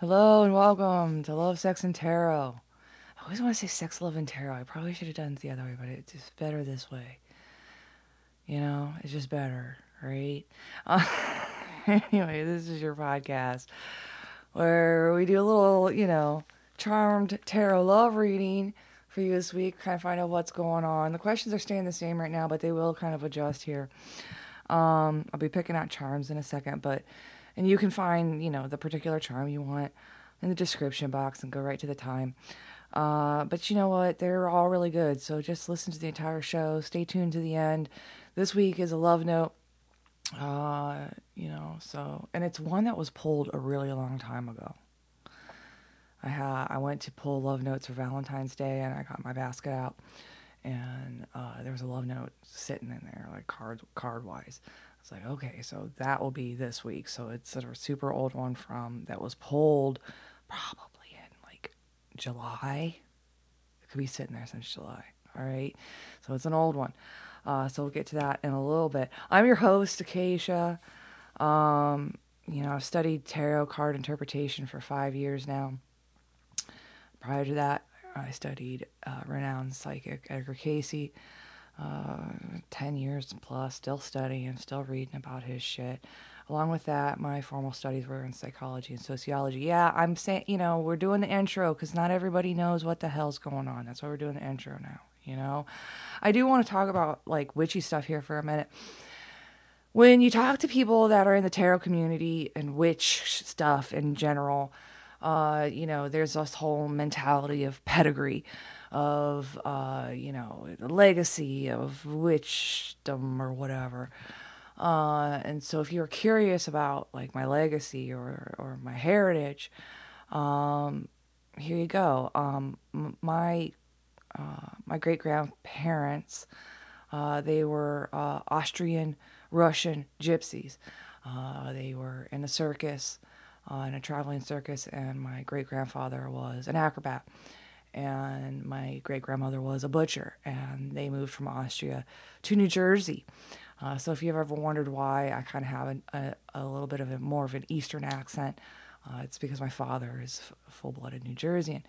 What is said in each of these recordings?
Hello and welcome to Love, Sex, and Tarot. I always want to say sex, love, and tarot. I probably should have done it the other way, but it's just better this way. You know, it's just better, right? Uh, anyway, this is your podcast where we do a little, you know, charmed tarot love reading for you this week, kind of find out what's going on. The questions are staying the same right now, but they will kind of adjust here. Um, I'll be picking out charms in a second, but and you can find, you know, the particular charm you want in the description box and go right to the time. Uh, but you know what? They're all really good. So just listen to the entire show. Stay tuned to the end. This week is a love note. Uh, you know, so and it's one that was pulled a really long time ago. I ha- I went to pull love notes for Valentine's Day and I got my basket out and uh, there was a love note sitting in there, like card card wise. I was like, okay, so that will be this week. So it's a super old one from that was pulled probably in like July. It could be sitting there since July. All right, so it's an old one. Uh, so we'll get to that in a little bit. I'm your host, Acacia. Um, you know, I've studied tarot card interpretation for five years now. Prior to that, I studied uh, renowned psychic Edgar Cayce. Uh, 10 years plus, still studying, still reading about his shit. Along with that, my formal studies were in psychology and sociology. Yeah, I'm saying, you know, we're doing the intro because not everybody knows what the hell's going on. That's why we're doing the intro now, you know? I do want to talk about like witchy stuff here for a minute. When you talk to people that are in the tarot community and witch stuff in general, uh, you know, there's this whole mentality of pedigree, of, uh, you know, the legacy of witchdom or whatever. Uh, and so if you're curious about like my legacy or, or my heritage, um, here you go. Um, my, uh, my great grandparents, uh, they were uh, Austrian Russian gypsies. Uh, they were in a circus in a traveling circus, and my great grandfather was an acrobat, and my great grandmother was a butcher, and they moved from Austria to New Jersey. Uh, so if you've ever wondered why I kind of have an, a, a little bit of a more of an Eastern accent, uh, it's because my father is f- full-blooded New Jerseyan.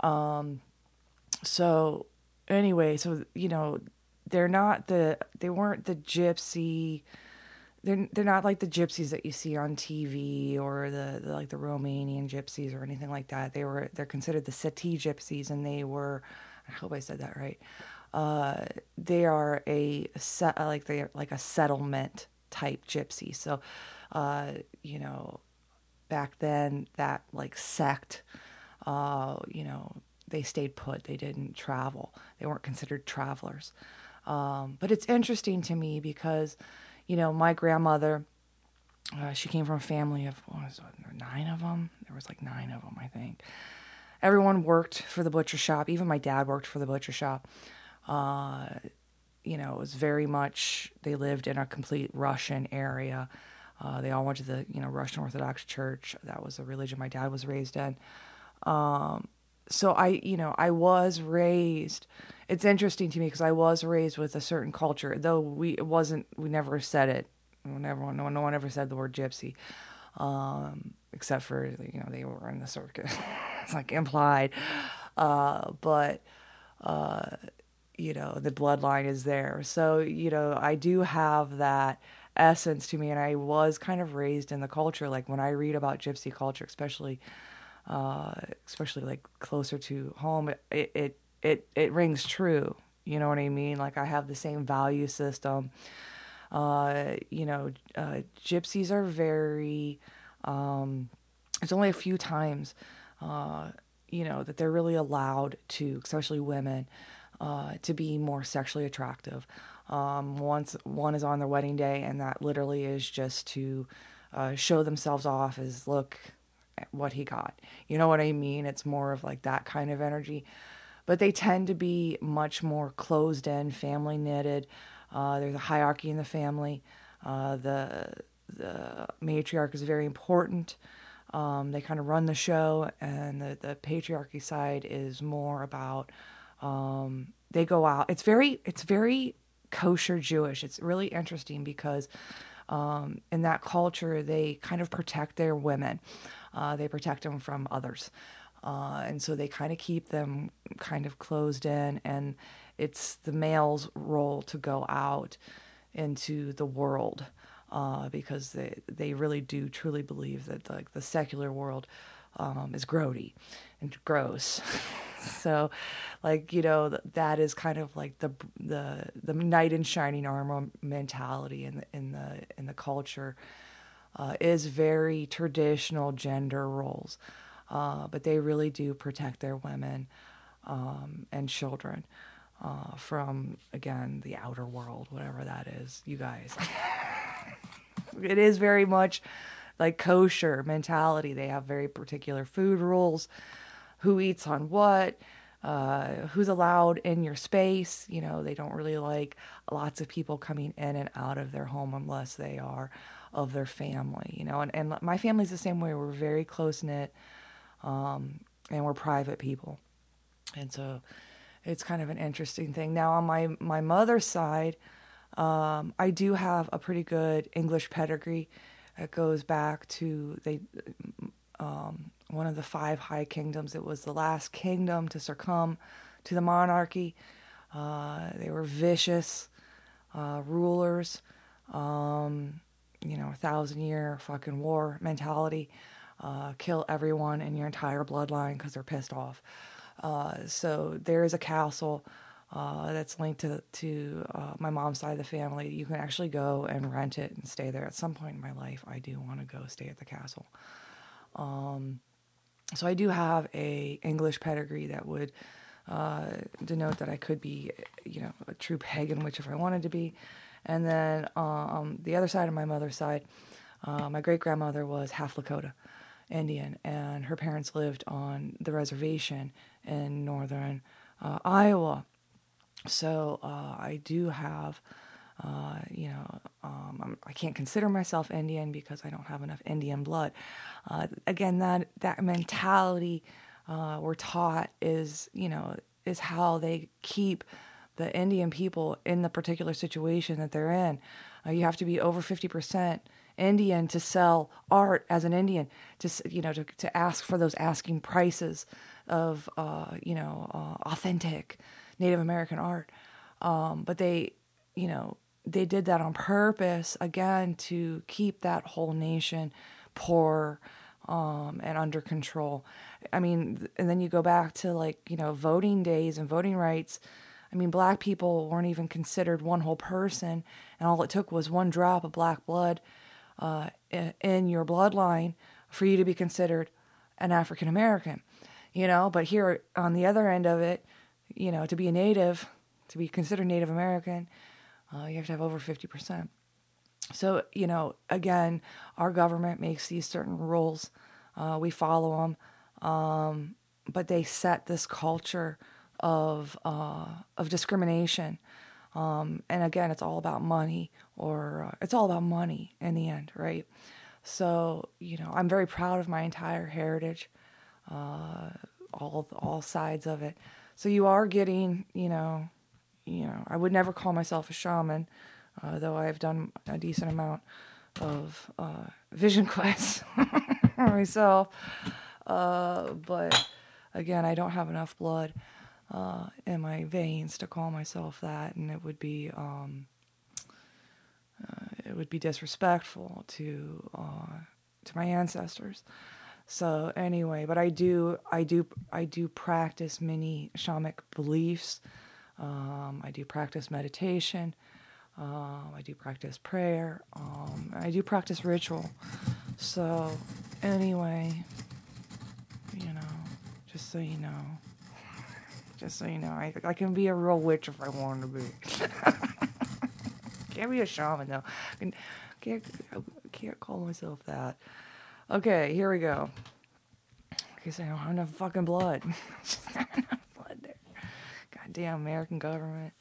Um, so anyway, so you know, they're not the they weren't the gypsy they're they're not like the gypsies that you see on TV or the, the, like the Romanian gypsies or anything like that. They were they're considered the Seti gypsies, and they were. I hope I said that right. Uh, they are a set like they are like a settlement type gypsy. So, uh, you know, back then that like sect, uh, you know, they stayed put. They didn't travel. They weren't considered travelers. Um, but it's interesting to me because you know, my grandmother, uh, she came from a family of it, nine of them. There was like nine of them, I think. Everyone worked for the butcher shop. Even my dad worked for the butcher shop. Uh, you know, it was very much. They lived in a complete Russian area. Uh, they all went to the you know Russian Orthodox Church. That was the religion my dad was raised in. Um, so I, you know, I was raised. It's interesting to me because I was raised with a certain culture, though we it wasn't. We never said it. Never, no, no one ever said the word gypsy, um, except for you know they were in the circus. it's like implied, uh, but uh, you know the bloodline is there. So you know I do have that essence to me, and I was kind of raised in the culture. Like when I read about gypsy culture, especially uh, especially like closer to home, it, it it it rings true. You know what I mean? Like I have the same value system. Uh, you know, uh, gypsies are very. Um, there's only a few times, uh, you know, that they're really allowed to, especially women, uh, to be more sexually attractive. Um, once one is on their wedding day, and that literally is just to uh, show themselves off as look what he got. You know what I mean? It's more of like that kind of energy. But they tend to be much more closed in, family knitted. Uh, there's a hierarchy in the family. Uh, the the matriarch is very important. Um, they kind of run the show, and the, the patriarchy side is more about um, they go out. It's very it's very kosher Jewish. It's really interesting because um, in that culture they kind of protect their women. Uh, they protect them from others. Uh, and so they kind of keep them kind of closed in, and it's the male's role to go out into the world uh, because they they really do truly believe that like the secular world um, is grody and gross. so, like you know, that is kind of like the the the knight in shining armor mentality in the in the in the culture uh, is very traditional gender roles, uh, but they really do protect their women um, and children. Uh, from again the outer world, whatever that is, you guys. it is very much like kosher mentality. They have very particular food rules, who eats on what, uh, who's allowed in your space. You know, they don't really like lots of people coming in and out of their home unless they are of their family. You know, and, and my family's the same way. We're very close knit, um, and we're private people, and so it's kind of an interesting thing. Now on my my mother's side. Um, I do have a pretty good English pedigree. It goes back to they um, one of the five high kingdoms. It was the last kingdom to succumb to the monarchy. Uh, they were vicious uh, rulers. Um, you know, a thousand year fucking war mentality. Uh, kill everyone in your entire bloodline because they're pissed off. Uh, so there is a castle uh, that's linked to to uh, my mom's side of the family. You can actually go and rent it and stay there. At some point in my life, I do want to go stay at the castle. Um, so I do have a English pedigree that would uh, denote that I could be, you know, a true pagan witch if I wanted to be. And then um, the other side of my mother's side, uh, my great grandmother was half Lakota. Indian, and her parents lived on the reservation in northern uh, Iowa. So uh, I do have, uh, you know, um, I can't consider myself Indian because I don't have enough Indian blood. Uh, again, that that mentality uh, we're taught is, you know, is how they keep the Indian people in the particular situation that they're in. Uh, you have to be over fifty percent. Indian to sell art as an Indian, to you know, to, to ask for those asking prices of uh, you know authentic Native American art. Um, but they, you know, they did that on purpose again to keep that whole nation poor um, and under control. I mean, and then you go back to like you know voting days and voting rights. I mean, black people weren't even considered one whole person, and all it took was one drop of black blood uh, in your bloodline for you to be considered an African American. You know, but here on the other end of it, you know, to be a native, to be considered Native American, uh, you have to have over 50%. So, you know, again, our government makes these certain rules. Uh, we follow them. Um, but they set this culture of, uh, of discrimination. Um, and again, it's all about money, or uh, it's all about money in the end, right? So, you know, I'm very proud of my entire heritage, uh, all all sides of it. So you are getting, you know, you know, I would never call myself a shaman, uh, though I have done a decent amount of uh, vision quests myself. Uh, but again, I don't have enough blood uh, in my veins to call myself that, and it would be um, uh, it would be disrespectful to uh, to my ancestors. So anyway, but I do, I do, I do practice many shamanic beliefs. Um, I do practice meditation. Um, I do practice prayer. Um, I do practice ritual. So anyway, you know, just so you know, just so you know, I, I can be a real witch if I want to be. can't be a shaman though. Can't, can't call myself that. Okay, here we go. Because I don't have enough fucking blood. Just not enough blood there. Goddamn American government.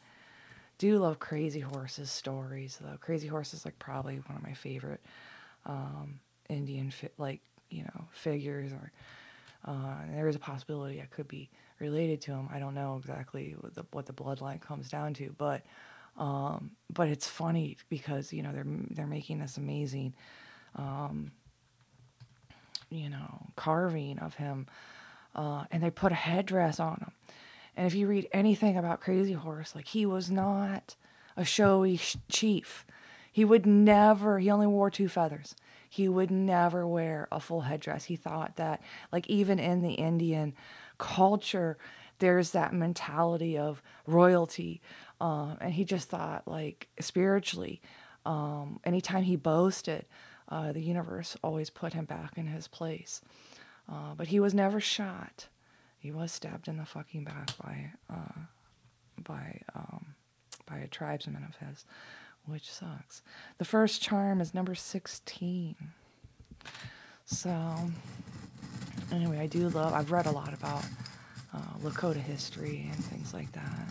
Do love Crazy Horses stories though. Crazy Horses like probably one of my favorite um, Indian fi- like you know figures or uh, there is a possibility I could be related to him. I don't know exactly what the, what the bloodline comes down to, but um, but it's funny because you know they're they're making this amazing um, you know, carving of him, uh, and they put a headdress on him. And if you read anything about Crazy Horse, like he was not a showy sh- chief. He would never, he only wore two feathers. He would never wear a full headdress. He thought that, like, even in the Indian culture, there's that mentality of royalty. Um, and he just thought, like, spiritually, um, anytime he boasted, uh, the universe always put him back in his place. Uh, but he was never shot. He was stabbed in the fucking back by uh, by um, by a tribesman of his, which sucks. The first charm is number sixteen. So anyway, I do love. I've read a lot about uh, Lakota history and things like that.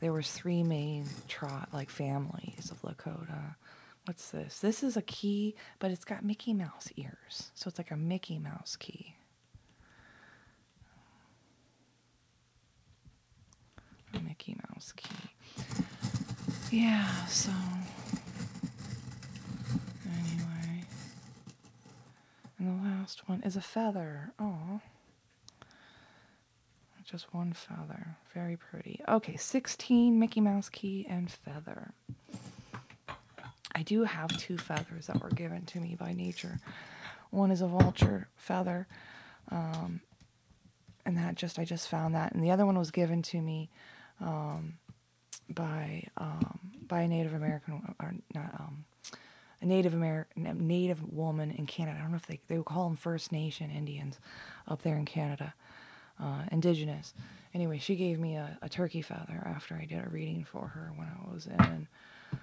There was three main trot like families of Lakota. What's this? This is a key, but it's got Mickey Mouse ears, so it's like a Mickey Mouse key. A Mickey Mouse key. Yeah. So anyway, and the last one is a feather. Oh. Just one feather. Very pretty. Okay, 16 Mickey Mouse key and feather. I do have two feathers that were given to me by nature. One is a vulture feather, um, and that just I just found that, and the other one was given to me um, by um, by a Native American or not um, a Native American Native woman in Canada. I don't know if they they would call them First Nation Indians up there in Canada uh, indigenous. Anyway, she gave me a, a, turkey feather after I did a reading for her when I was in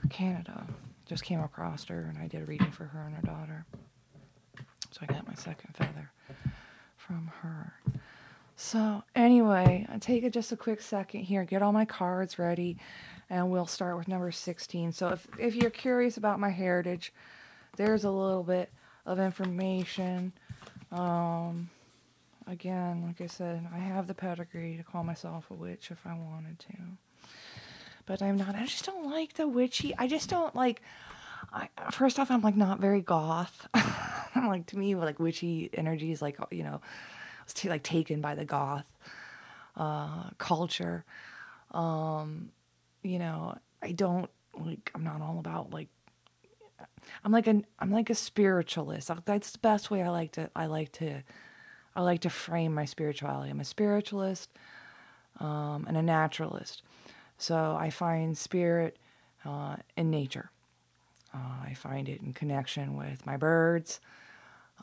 Canada. Just came across her and I did a reading for her and her daughter. So I got my second feather from her. So anyway, I take just a quick second here, get all my cards ready, and we'll start with number 16. So if, if you're curious about my heritage, there's a little bit of information. Um, again, like I said, I have the pedigree to call myself a witch if I wanted to. But I'm not. I just don't like the witchy. I just don't like. I, first off, I'm like not very goth. I'm like to me, like witchy energy is like you know, I was t- like taken by the goth uh, culture. Um, you know, I don't like. I'm not all about like. I'm like an. I'm like a spiritualist. That's the best way I like to. I like to I like to frame my spirituality. I'm a spiritualist um, and a naturalist. So I find spirit uh, in nature. Uh, I find it in connection with my birds.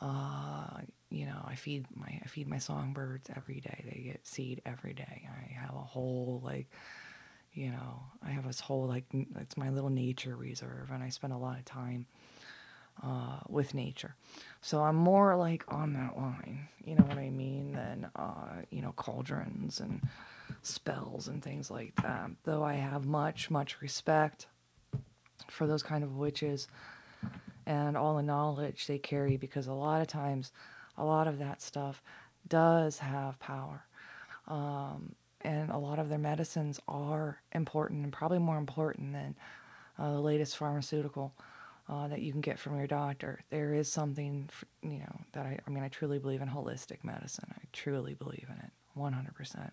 Uh, you know, I feed my I feed my songbirds every day. They get seed every day. I have a whole like, you know, I have this whole like it's my little nature reserve, and I spend a lot of time uh, with nature. So I'm more like on that line, you know what I mean, than, uh, you know, cauldrons and spells and things like that. Though I have much, much respect for those kind of witches and all the knowledge they carry because a lot of times, a lot of that stuff does have power. Um, and a lot of their medicines are important and probably more important than uh, the latest pharmaceutical uh, that you can get from your doctor. There is something, you know, that I, I mean, I truly believe in holistic medicine. I truly believe in it, 100%.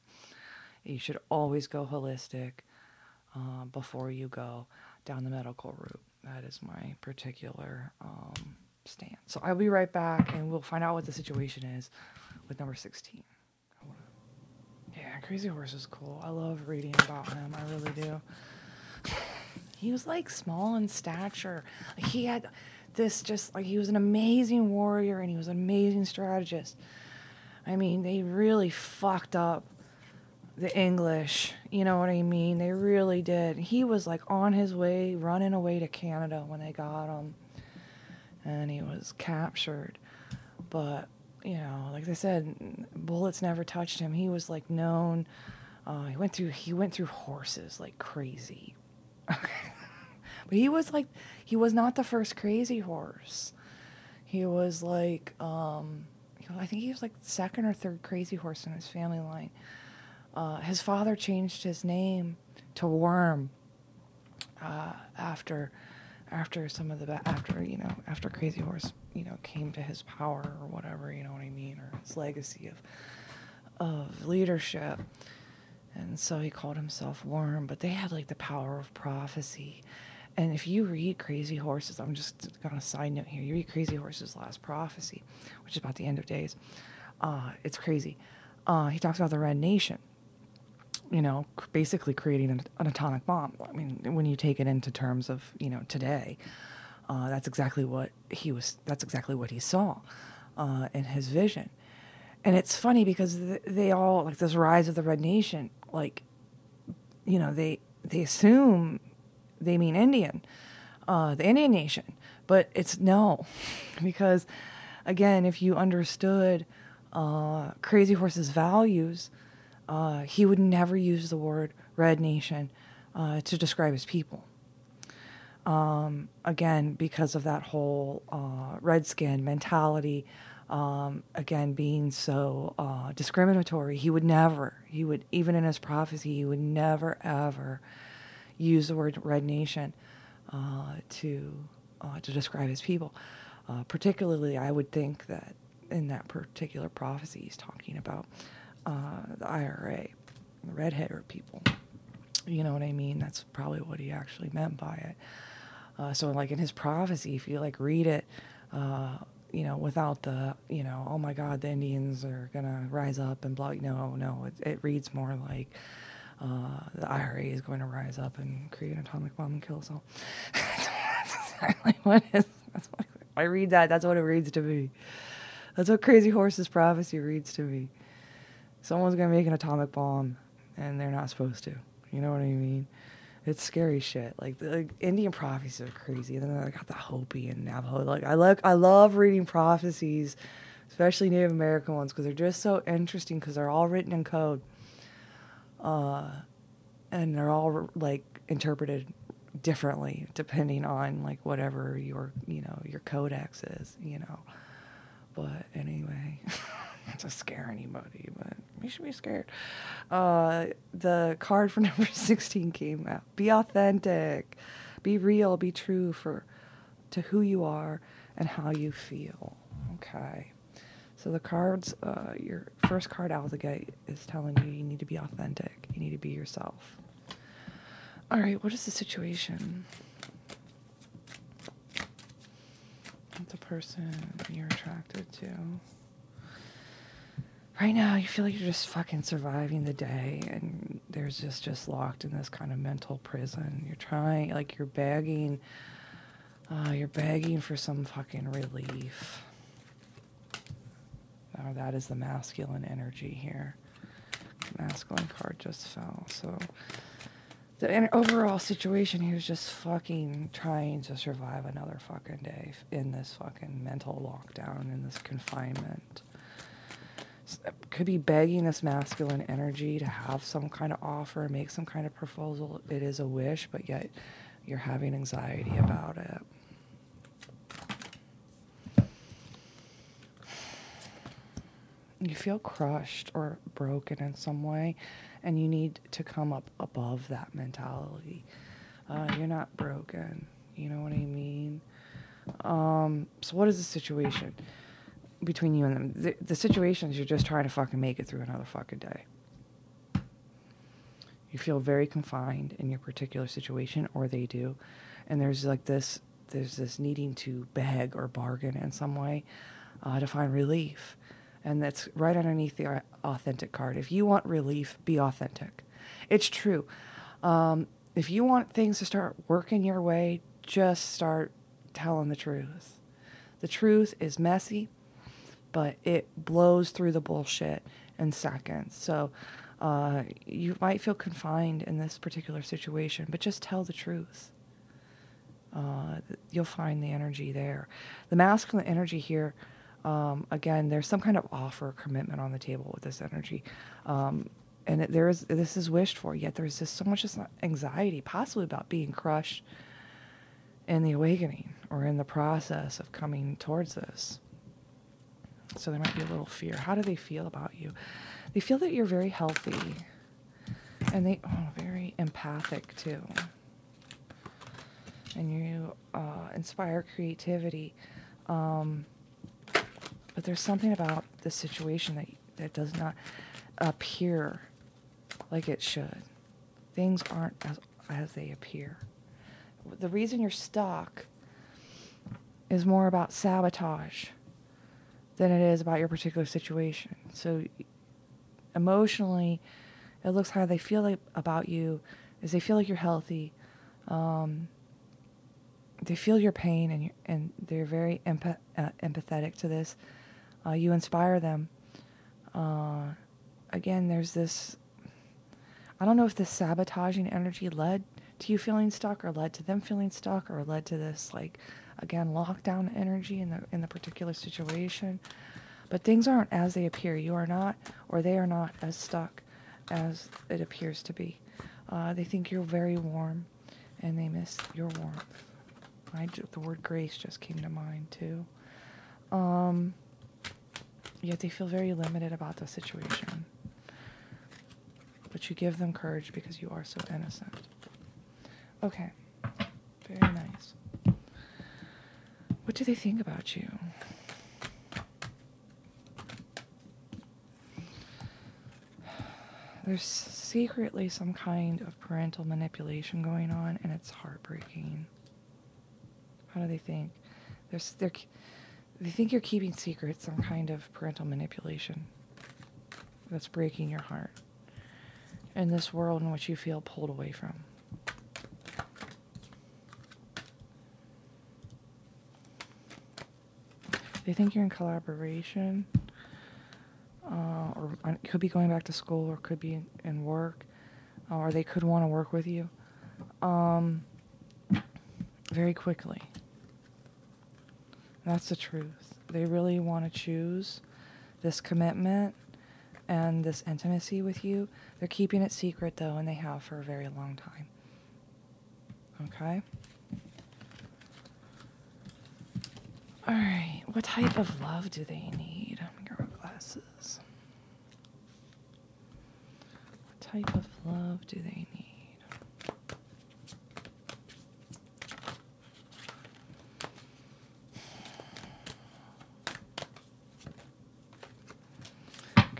You should always go holistic uh, before you go down the medical route. That is my particular um, stance. So I'll be right back and we'll find out what the situation is with number 16. Yeah, Crazy Horse is cool. I love reading about him. I really do he was like small in stature. He had this just like he was an amazing warrior and he was an amazing strategist. I mean, they really fucked up the English. You know what I mean? They really did. He was like on his way, running away to Canada when they got him, and he was captured. But you know, like I said, bullets never touched him. He was like known. Uh, he went through he went through horses like crazy. But he was like, he was not the first crazy horse. He was like, um, I think he was like second or third crazy horse in his family line. Uh, his father changed his name to Worm uh, after after some of the after you know after Crazy Horse you know, came to his power or whatever, you know what I mean, or his legacy of of leadership. And so he called himself Worm, but they had like the power of prophecy. And if you read Crazy Horses, I'm just on a side note here. You read Crazy Horses' Last Prophecy, which is about the end of days. Uh, it's crazy. Uh, he talks about the Red Nation, you know, basically creating an, an, atomic bomb. I mean, when you take it into terms of, you know, today, uh, that's exactly what he was, that's exactly what he saw uh, in his vision. And it's funny because they all, like this rise of the Red Nation, like, you know, they, they assume they mean Indian, uh, the Indian nation. But it's no, because again, if you understood uh, Crazy Horse's values, uh, he would never use the word Red Nation uh, to describe his people. Um, again, because of that whole uh, redskin mentality, um, again, being so uh, discriminatory, he would never, he would, even in his prophecy, he would never ever use the word Red Nation uh, to uh, to describe his people. Uh, particularly, I would think that in that particular prophecy, he's talking about uh, the IRA, the redheader people. You know what I mean? That's probably what he actually meant by it. Uh, so, like in his prophecy, if you like read it, uh, you know, without the, you know, oh my God, the Indians are gonna rise up and blah. No, no, it, it reads more like uh, the IRA is going to rise up and create an atomic bomb and kill us all. that's exactly what is. That's what, I read that. That's what it reads to me. That's what Crazy Horse's prophecy reads to me. Someone's gonna make an atomic bomb, and they're not supposed to. You know what I mean? It's scary shit. Like the like, Indian prophecies are crazy. And then I got the Hopi and Navajo. Like I like I love reading prophecies, especially Native American ones, because they're just so interesting. Because they're all written in code uh, and they're all like interpreted differently depending on like whatever your you know your codex is you know but anyway to scare anybody but you should be scared uh, the card for number 16 came out be authentic be real be true for to who you are and how you feel okay so the cards, uh, your first card out of the gate is telling you you need to be authentic. You need to be yourself. All right, what is the situation? The person you're attracted to. Right now, you feel like you're just fucking surviving the day, and there's just just locked in this kind of mental prison. You're trying, like you're begging, uh, you're begging for some fucking relief uh, that is the masculine energy here. Masculine card just fell. So the overall situation he was just fucking trying to survive another fucking day in this fucking mental lockdown, in this confinement. Could be begging this masculine energy to have some kind of offer, make some kind of proposal. It is a wish, but yet you're having anxiety about it. you feel crushed or broken in some way, and you need to come up above that mentality. Uh, you're not broken. You know what I mean? Um, so, what is the situation between you and them? The, the situation is you're just trying to fucking make it through another fucking day. You feel very confined in your particular situation, or they do, and there's like this, there's this needing to beg or bargain in some way uh, to find relief and that's right underneath the authentic card. If you want relief, be authentic. It's true. Um, if you want things to start working your way, just start telling the truth. The truth is messy, but it blows through the bullshit in seconds. So uh, you might feel confined in this particular situation, but just tell the truth. Uh, you'll find the energy there. The masculine energy here um, again, there's some kind of offer commitment on the table with this energy. Um, and it, there is this is wished for, yet there's just so much anxiety, possibly about being crushed in the awakening or in the process of coming towards this. So there might be a little fear. How do they feel about you? They feel that you're very healthy and they oh, very empathic too. And you uh, inspire creativity Um, but there's something about the situation that that does not appear like it should. Things aren't as as they appear. The reason you're stuck is more about sabotage than it is about your particular situation. So emotionally, it looks how they feel like about you is they feel like you're healthy. Um, they feel your pain and and they're very empath- uh, empathetic to this. Uh, you inspire them. Uh, again, there's this. I don't know if this sabotaging energy led to you feeling stuck, or led to them feeling stuck, or led to this like, again, lockdown energy in the in the particular situation. But things aren't as they appear. You are not, or they are not as stuck as it appears to be. Uh, they think you're very warm, and they miss your warmth. I, the word grace just came to mind too. Um, yet they feel very limited about the situation. But you give them courage because you are so innocent. Okay, very nice. What do they think about you? There's secretly some kind of parental manipulation going on, and it's heartbreaking. How do they think? There's, they're, they think you're keeping secret some kind of parental manipulation that's breaking your heart in this world in which you feel pulled away from. They think you're in collaboration, uh, or could be going back to school, or could be in, in work, uh, or they could want to work with you um, very quickly. That's the truth. They really want to choose this commitment and this intimacy with you. They're keeping it secret, though, and they have for a very long time. Okay? All right. What type of love do they need? Girl glasses. What type of love do they need?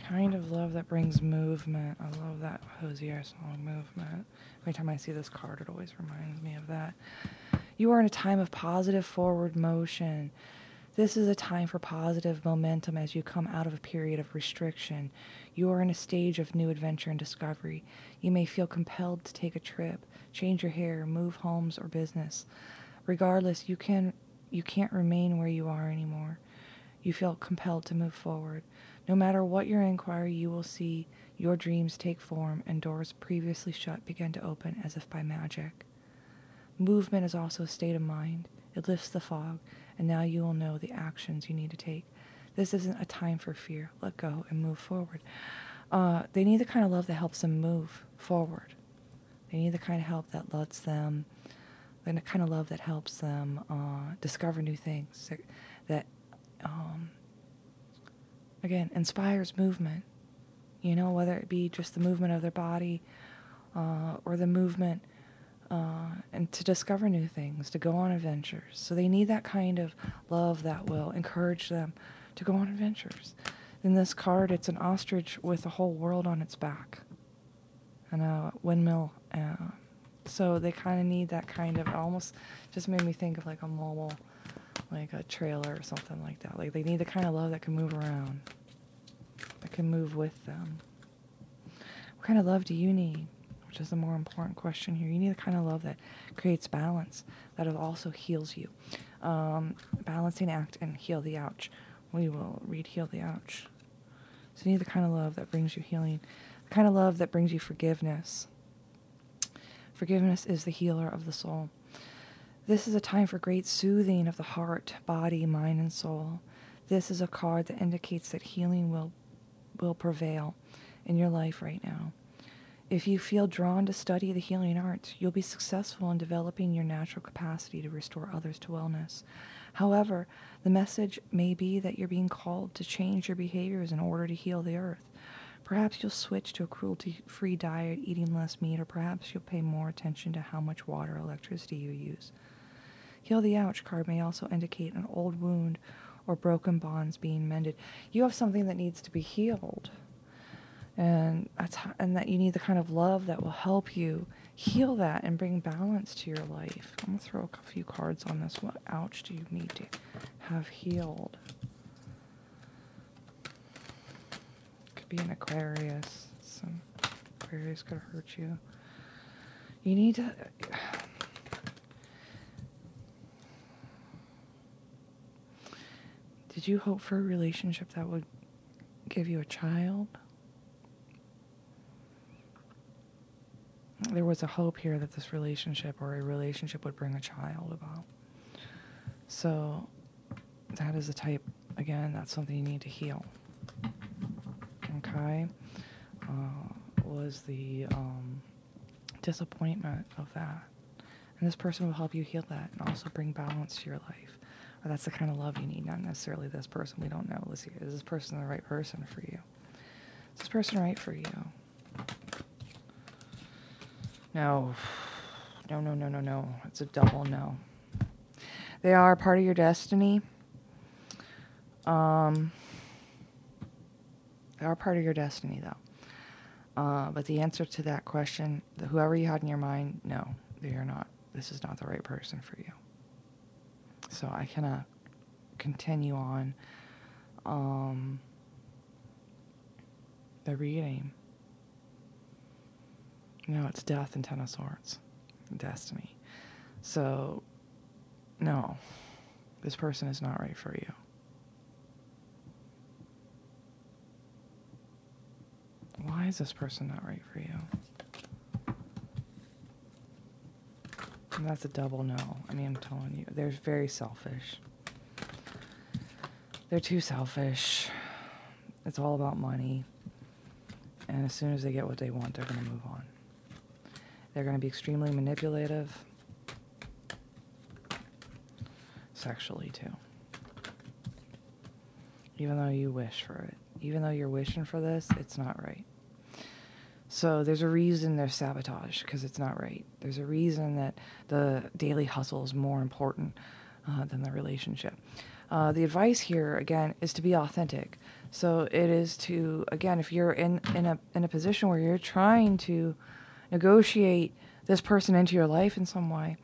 kind of love that brings movement. I love that Hozier song, Movement. Every time I see this card, it always reminds me of that. You are in a time of positive forward motion. This is a time for positive momentum as you come out of a period of restriction. You are in a stage of new adventure and discovery. You may feel compelled to take a trip, change your hair, move homes or business. Regardless, you can you can't remain where you are anymore. You feel compelled to move forward. No matter what your inquiry, you will see your dreams take form and doors previously shut begin to open as if by magic. Movement is also a state of mind. It lifts the fog, and now you will know the actions you need to take. This isn't a time for fear. Let go and move forward. Uh, they need the kind of love that helps them move forward. They need the kind of help that lets them, the kind of love that helps them uh, discover new things, that, um, again, inspires movement. You know, whether it be just the movement of their body uh, or the movement uh, and to discover new things, to go on adventures. So they need that kind of love that will encourage them to go on adventures. In this card, it's an ostrich with a whole world on its back and a windmill. Uh, so they kind of need that kind of almost just made me think of like a mobile like a trailer or something like that. Like they need the kind of love that can move around, that can move with them. What kind of love do you need? Which is the more important question here. You need the kind of love that creates balance, that also heals you. Um, balancing act and heal the ouch. We will read heal the ouch. So you need the kind of love that brings you healing, the kind of love that brings you forgiveness. Forgiveness is the healer of the soul. This is a time for great soothing of the heart, body, mind, and soul. This is a card that indicates that healing will, will prevail in your life right now. If you feel drawn to study the healing arts, you'll be successful in developing your natural capacity to restore others to wellness. However, the message may be that you're being called to change your behaviors in order to heal the earth. Perhaps you'll switch to a cruelty free diet, eating less meat, or perhaps you'll pay more attention to how much water or electricity you use. Heal the ouch card may also indicate an old wound or broken bonds being mended. You have something that needs to be healed. And that's how, and that you need the kind of love that will help you heal that and bring balance to your life. I'm gonna throw a few cards on this. What ouch do you need to have healed? Could be an Aquarius. Some Aquarius could hurt you. You need to. Did you hope for a relationship that would give you a child? There was a hope here that this relationship or a relationship would bring a child about. So, that is a type, again, that's something you need to heal. Okay? Uh, was the um, disappointment of that. And this person will help you heal that and also bring balance to your life. Or that's the kind of love you need, not necessarily this person. We don't know. Let's see, is this person the right person for you? Is this person right for you? No. No, no, no, no, no. It's a double no. They are part of your destiny. Um, they are part of your destiny, though. Uh, but the answer to that question, the, whoever you had in your mind, no, they are not. This is not the right person for you. So I cannot continue on um, the reading. No, it's death and Ten of Swords, destiny. So, no, this person is not right for you. Why is this person not right for you? And that's a double no. I mean, I'm telling you, they're very selfish. They're too selfish. It's all about money. And as soon as they get what they want, they're going to move on. They're going to be extremely manipulative. Sexually, too. Even though you wish for it. Even though you're wishing for this, it's not right. So there's a reason there's sabotage because it's not right. There's a reason that the daily hustle is more important uh, than the relationship. Uh, the advice here again is to be authentic. So it is to again, if you're in in a in a position where you're trying to negotiate this person into your life in some way,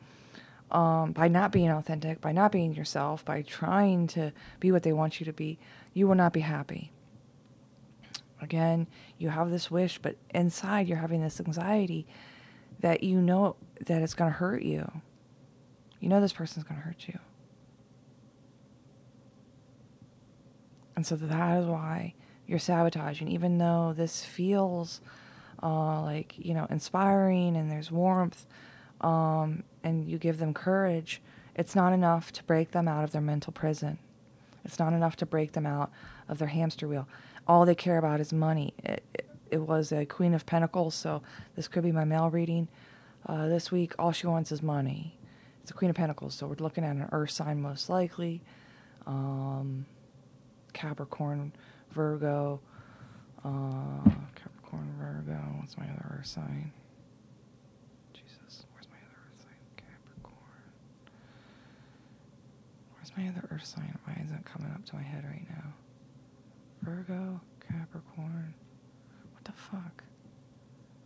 um, by not being authentic, by not being yourself, by trying to be what they want you to be, you will not be happy. Again, you have this wish, but inside you're having this anxiety that you know that it's going to hurt you. You know this person's going to hurt you. And so that is why you're sabotaging, even though this feels uh, like, you know, inspiring and there's warmth um, and you give them courage, it's not enough to break them out of their mental prison. It's not enough to break them out of their hamster wheel all they care about is money. It, it, it, was a Queen of Pentacles, so this could be my male reading. Uh, this week, all she wants is money. It's a Queen of Pentacles, so we're looking at an Earth sign most likely. Um, Capricorn, Virgo, uh, Capricorn, Virgo. What's my other Earth sign? Jesus, where's my other Earth sign? Capricorn. Where's my other Earth sign? Why isn't it coming up to my head right now? Virgo, Capricorn. What the fuck?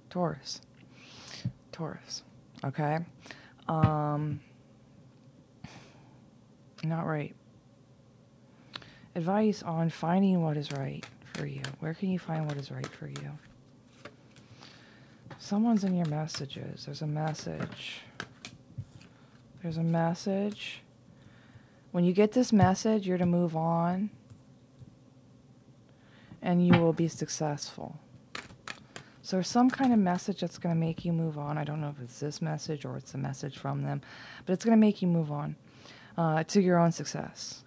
Taurus. Taurus. Okay. Um not right. Advice on finding what is right for you. Where can you find what is right for you? Someone's in your messages. There's a message. There's a message. When you get this message, you're to move on and you will be successful. So there's some kind of message that's going to make you move on. I don't know if it's this message or it's a message from them, but it's going to make you move on uh, to your own success.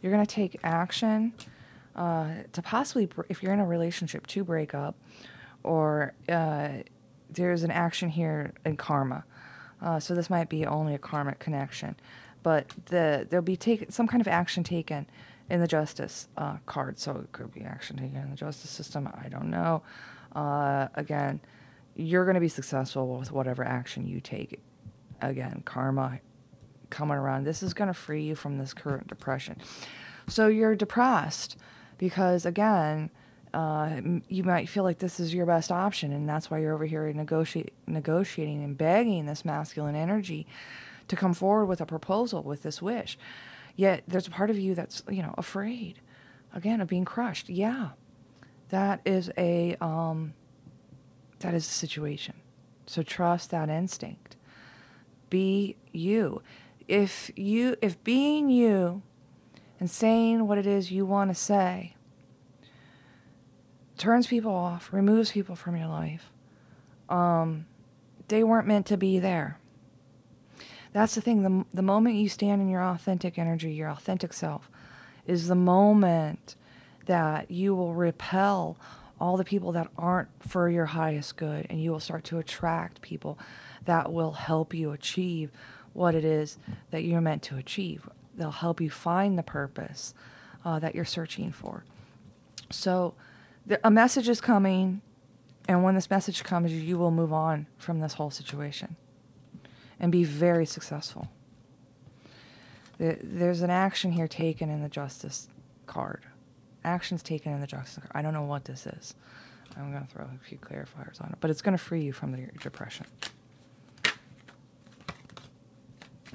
You're going to take action uh, to possibly, if you're in a relationship, to break up, or uh, there's an action here in karma. Uh, so this might be only a karmic connection, but the, there'll be take, some kind of action taken in the justice uh, card. So it could be action taken in the justice system. I don't know. Uh, again, you're going to be successful with whatever action you take. Again, karma coming around. This is going to free you from this current depression. So you're depressed because, again, uh, you might feel like this is your best option, and that's why you're over here negotiate, negotiating and begging this masculine energy to come forward with a proposal with this wish. Yet there's a part of you that's you know afraid, again, of being crushed. Yeah, that is a um, that is a situation. So trust that instinct. Be you. If you if being you and saying what it is you want to say turns people off, removes people from your life, um, they weren't meant to be there. That's the thing. The, the moment you stand in your authentic energy, your authentic self, is the moment that you will repel all the people that aren't for your highest good, and you will start to attract people that will help you achieve what it is that you're meant to achieve. They'll help you find the purpose uh, that you're searching for. So, the, a message is coming, and when this message comes, you will move on from this whole situation and be very successful. There's an action here taken in the justice card actions taken in the justice. Card. I don't know what this is. I'm going to throw a few clarifiers on it, but it's going to free you from the depression. It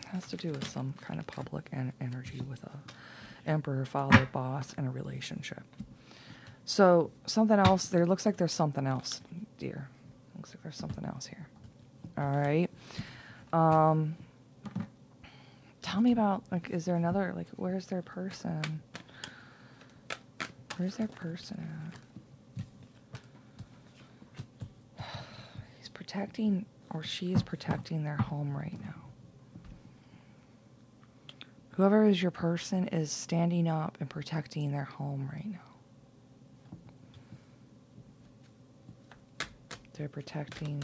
has to do with some kind of public en- energy with a emperor, father, boss, and a relationship. So something else. There looks like there's something else, dear. Looks like there's something else here. All right. Um, tell me about like, is there another like, where's their person? Where's their person at? He's protecting, or she is protecting their home right now. Whoever is your person is standing up and protecting their home right now. They're protecting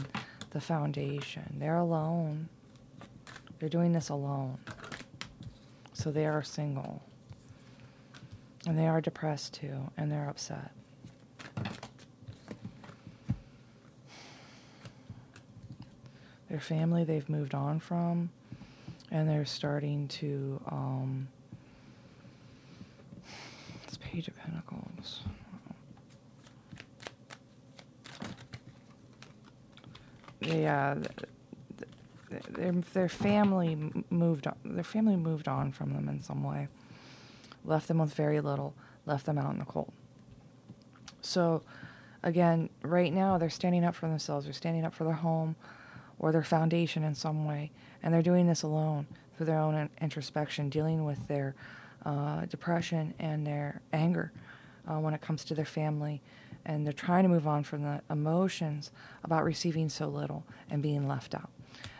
the foundation. They're alone. They're doing this alone. So they are single. And they are depressed too, and they're upset. Their family they've moved on from, and they're starting to. Um, this Page of Pentacles. Yeah, their their family moved on. Their family moved on from them in some way left them with very little, left them out in the cold. So, again, right now they're standing up for themselves, they're standing up for their home or their foundation in some way, and they're doing this alone through their own introspection, dealing with their uh, depression and their anger uh, when it comes to their family. And they're trying to move on from the emotions about receiving so little and being left out.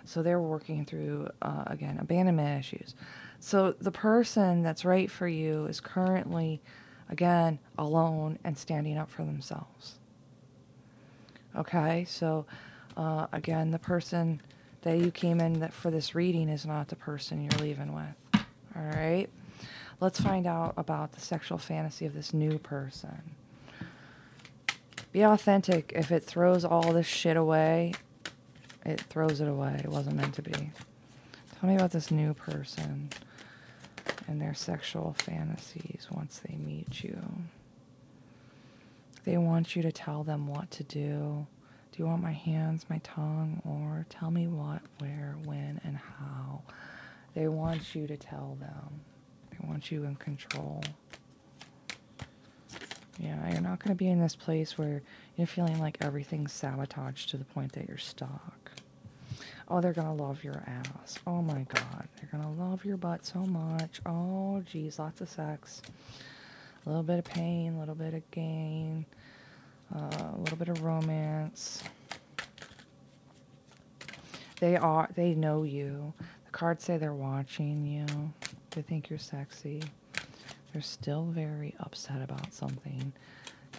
So they're working through, uh, again, abandonment issues. So the person that's right for you is currently, again, alone and standing up for themselves. Okay, so uh, again, the person that you came in that for this reading is not the person you're leaving with. All right, let's find out about the sexual fantasy of this new person. Be authentic. If it throws all this shit away, it throws it away. It wasn't meant to be. Tell me about this new person and their sexual fantasies once they meet you. They want you to tell them what to do. Do you want my hands, my tongue, or tell me what, where, when, and how? They want you to tell them. They want you in control. Yeah, you're not going to be in this place where you're feeling like everything's sabotaged to the point that you're stuck. Oh, they're going to love your ass. Oh my God. They're going to love your butt so much. Oh, geez, lots of sex. A little bit of pain, a little bit of gain, uh, a little bit of romance. They are, they know you. The cards say they're watching you. They think you're sexy. They're still very upset about something,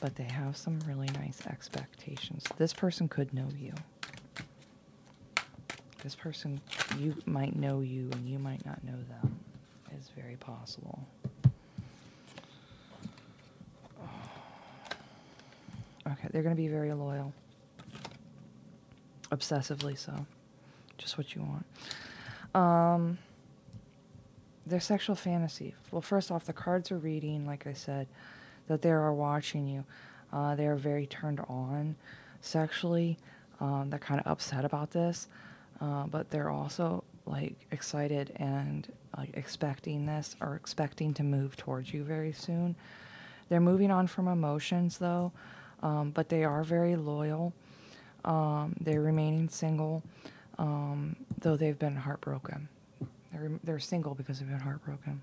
but they have some really nice expectations. This person could know you this person, you might know you and you might not know them. Is very possible. Okay, they're going to be very loyal. Obsessively so. Just what you want. Um, their sexual fantasy. Well, first off, the cards are reading, like I said, that they are watching you. Uh, they are very turned on sexually. Um, they're kind of upset about this, uh, but they're also like excited and like expecting this or expecting to move towards you very soon. They're moving on from emotions though, um, but they are very loyal. Um, they're remaining single, um, though they've been heartbroken. They're they're single because they've been heartbroken.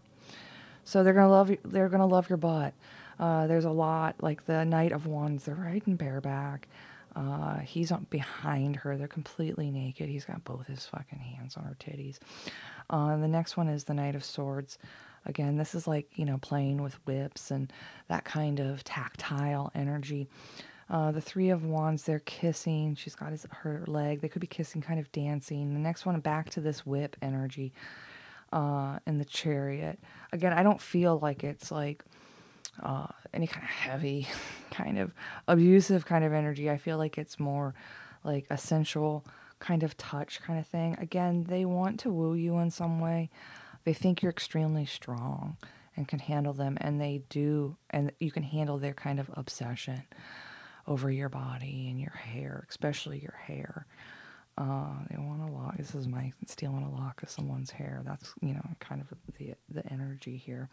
So they're gonna love you. They're gonna love your butt. Uh, there's a lot like the Knight of Wands. They're riding bareback. Uh, he's on, behind her. They're completely naked. He's got both his fucking hands on her titties. Uh, the next one is the Knight of Swords. Again, this is like, you know, playing with whips and that kind of tactile energy. Uh, the Three of Wands, they're kissing. She's got his, her leg. They could be kissing, kind of dancing. The next one, back to this whip energy uh, in the chariot. Again, I don't feel like it's like uh, any kind of heavy, kind of abusive kind of energy. I feel like it's more like a sensual kind of touch kind of thing. Again, they want to woo you in some way. They think you're extremely strong and can handle them, and they do, and you can handle their kind of obsession over your body and your hair, especially your hair. Uh, they want to lock. This is my stealing a lock of someone's hair. That's you know kind of the the energy here.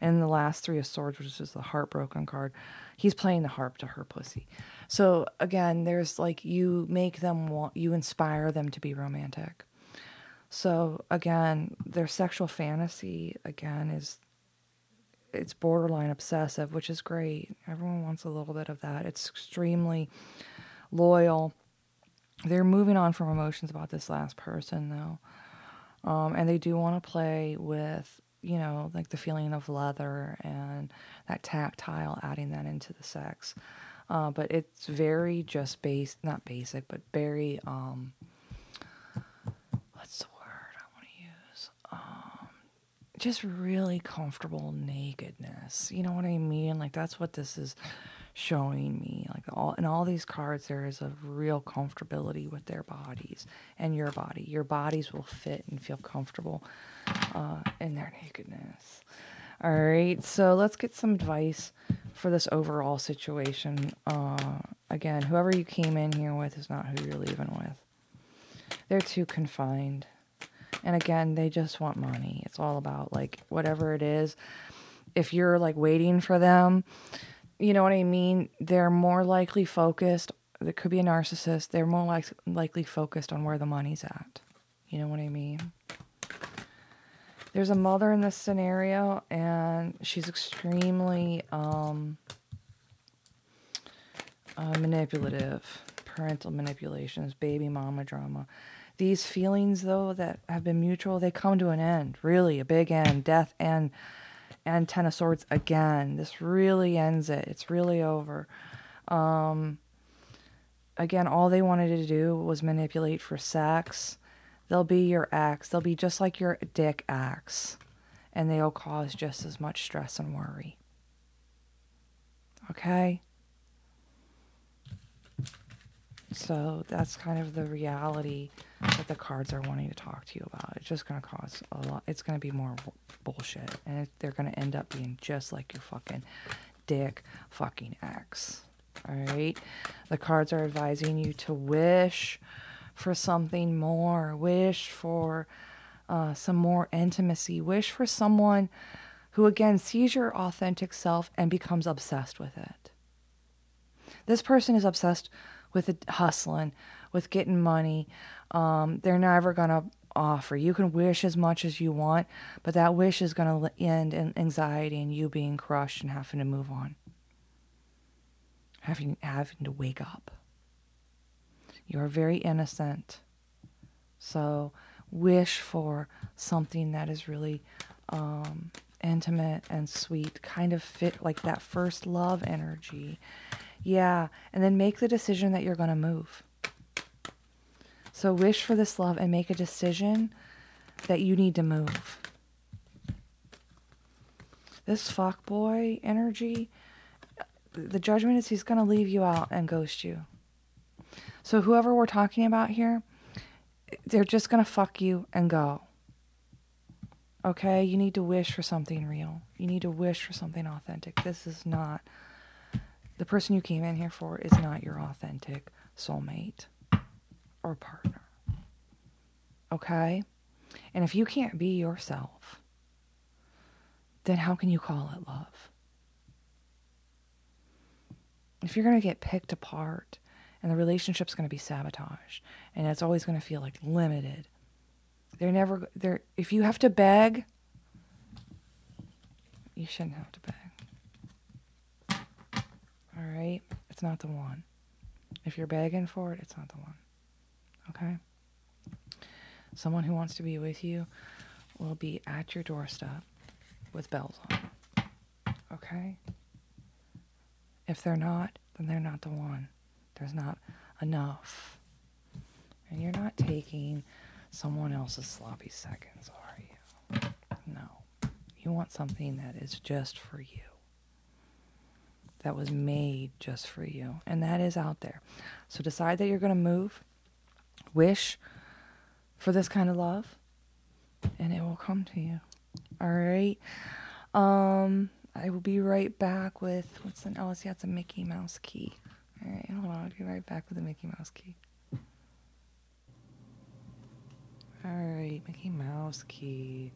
And the last three of swords, which is the heartbroken card, he's playing the harp to her pussy. So again, there's like you make them want, you inspire them to be romantic. So again, their sexual fantasy again is it's borderline obsessive, which is great. Everyone wants a little bit of that. It's extremely loyal they're moving on from emotions about this last person though um, and they do want to play with you know like the feeling of leather and that tactile adding that into the sex uh, but it's very just base not basic but very um what's the word i want to use um just really comfortable nakedness. You know what i mean? Like that's what this is showing me. Like all in all these cards there is a real comfortability with their bodies and your body. Your bodies will fit and feel comfortable uh, in their nakedness. All right so let's get some advice for this overall situation. Uh, again whoever you came in here with is not who you're leaving with. They're too confined and again they just want money it's all about like whatever it is if you're like waiting for them you know what I mean? They're more likely focused. There could be a narcissist. They're more like, likely focused on where the money's at. You know what I mean? There's a mother in this scenario, and she's extremely um, uh, manipulative. Parental manipulations, baby mama drama. These feelings, though, that have been mutual, they come to an end. Really, a big end. Death and and Ten of Swords again. This really ends it. It's really over. Um, again, all they wanted to do was manipulate for sex. They'll be your ex. They'll be just like your dick ex. And they'll cause just as much stress and worry. Okay? So that's kind of the reality that the cards are wanting to talk to you about. It's just going to cause a lot. It's going to be more bullshit. And it, they're going to end up being just like your fucking dick fucking ex. All right? The cards are advising you to wish for something more, wish for uh, some more intimacy, wish for someone who, again, sees your authentic self and becomes obsessed with it. This person is obsessed with hustling, with getting money. Um, they're never going to offer. You can wish as much as you want, but that wish is going to end in anxiety and you being crushed and having to move on, having having to wake up. You are very innocent, so wish for something that is really um, intimate and sweet, kind of fit like that first love energy. Yeah, and then make the decision that you're going to move. So wish for this love and make a decision that you need to move. This fuck boy energy, the judgment is he's going to leave you out and ghost you. So whoever we're talking about here, they're just going to fuck you and go. Okay? You need to wish for something real. You need to wish for something authentic. This is not the person you came in here for is not your authentic soulmate or partner. Okay? And if you can't be yourself, then how can you call it love? If you're going to get picked apart and the relationship's going to be sabotaged and it's always going to feel like limited, they're never, they're, if you have to beg, you shouldn't have to beg. All right? It's not the one. If you're begging for it, it's not the one. Okay? Someone who wants to be with you will be at your doorstep with bells on. Okay? If they're not, then they're not the one. There's not enough. And you're not taking someone else's sloppy seconds, are you? No. You want something that is just for you. That was made just for you. And that is out there. So decide that you're going to move. Wish for this kind of love. And it will come to you. All right. Um, I will be right back with what's the oh, see, that's a Mickey Mouse key. All right, hold on. I'll be right back with the Mickey Mouse key. All right, Mickey Mouse key.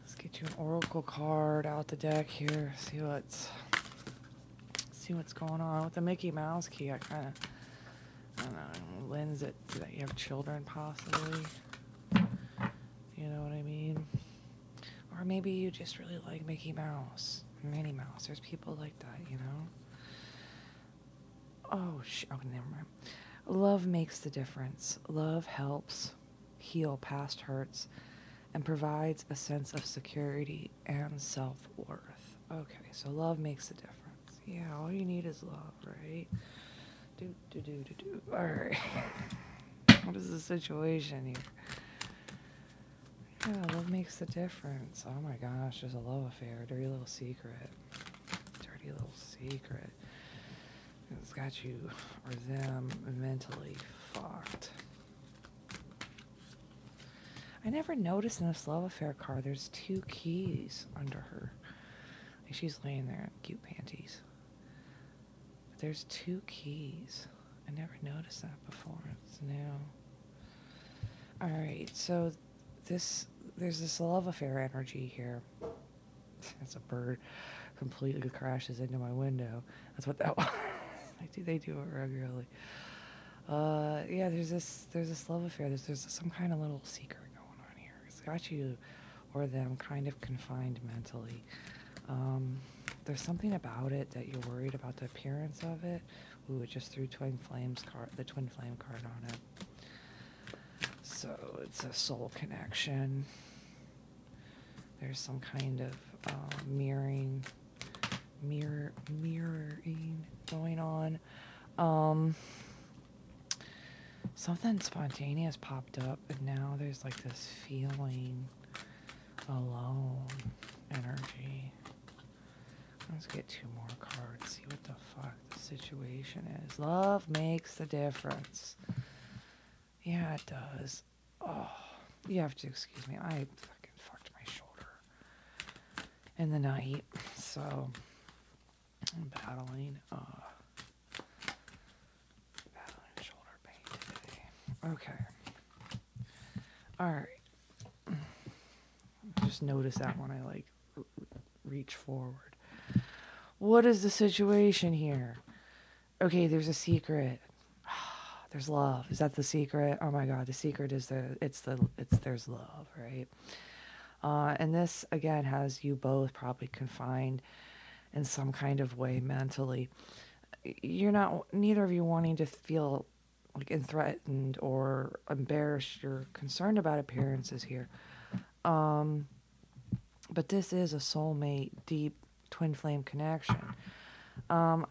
Let's get you an oracle card out the deck here. See what's see what's going on with the Mickey Mouse key. I kind of I don't know lends it that you have children possibly. You know what I mean? Or maybe you just really like Mickey Mouse, Minnie Mouse. There's people like that, you know? Oh, sh- oh, never mind. Love makes the difference. Love helps heal past hurts and provides a sense of security and self worth. Okay, so love makes a difference. Yeah, all you need is love, right? Do, do, do, do, do. All right. what is the situation here? Yeah, love makes the difference. Oh my gosh, there's a love affair, dirty little secret. Dirty little secret. It's got you or them mentally fucked. I never noticed in this love affair card there's two keys under her. Like she's laying there in cute panties. There's two keys. I never noticed that before. It's new. Alright, so this there's this love affair energy here. It's a bird completely crashes into my window. That's what that was. I do they do it regularly. Uh, yeah, there's this there's this love affair. There's there's some kind of little secret going on here. It's got you or them kind of confined mentally. Um, there's something about it that you're worried about the appearance of it. Ooh, it just threw twin flames card the twin flame card on it. So it's a soul connection. There's some kind of uh, mirroring, mirror, mirroring going on. Um, something spontaneous popped up, and now there's like this feeling alone energy. Let's get two more cards, see what the fuck the situation is. Love makes the difference. Yeah, it does. Oh, you have to excuse me. I fucking fucked my shoulder in the night, so I'm battling, uh, battling shoulder pain today. Okay. All right. Just notice that when I like reach forward. What is the situation here? Okay, there's a secret there's love. Is that the secret? Oh my God, the secret is the it's the it's there's love, right? Uh, and this again has you both probably confined in some kind of way mentally. You're not neither of you wanting to feel like threatened or embarrassed. You're concerned about appearances here. Um, but this is a soulmate, deep twin flame connection. Um,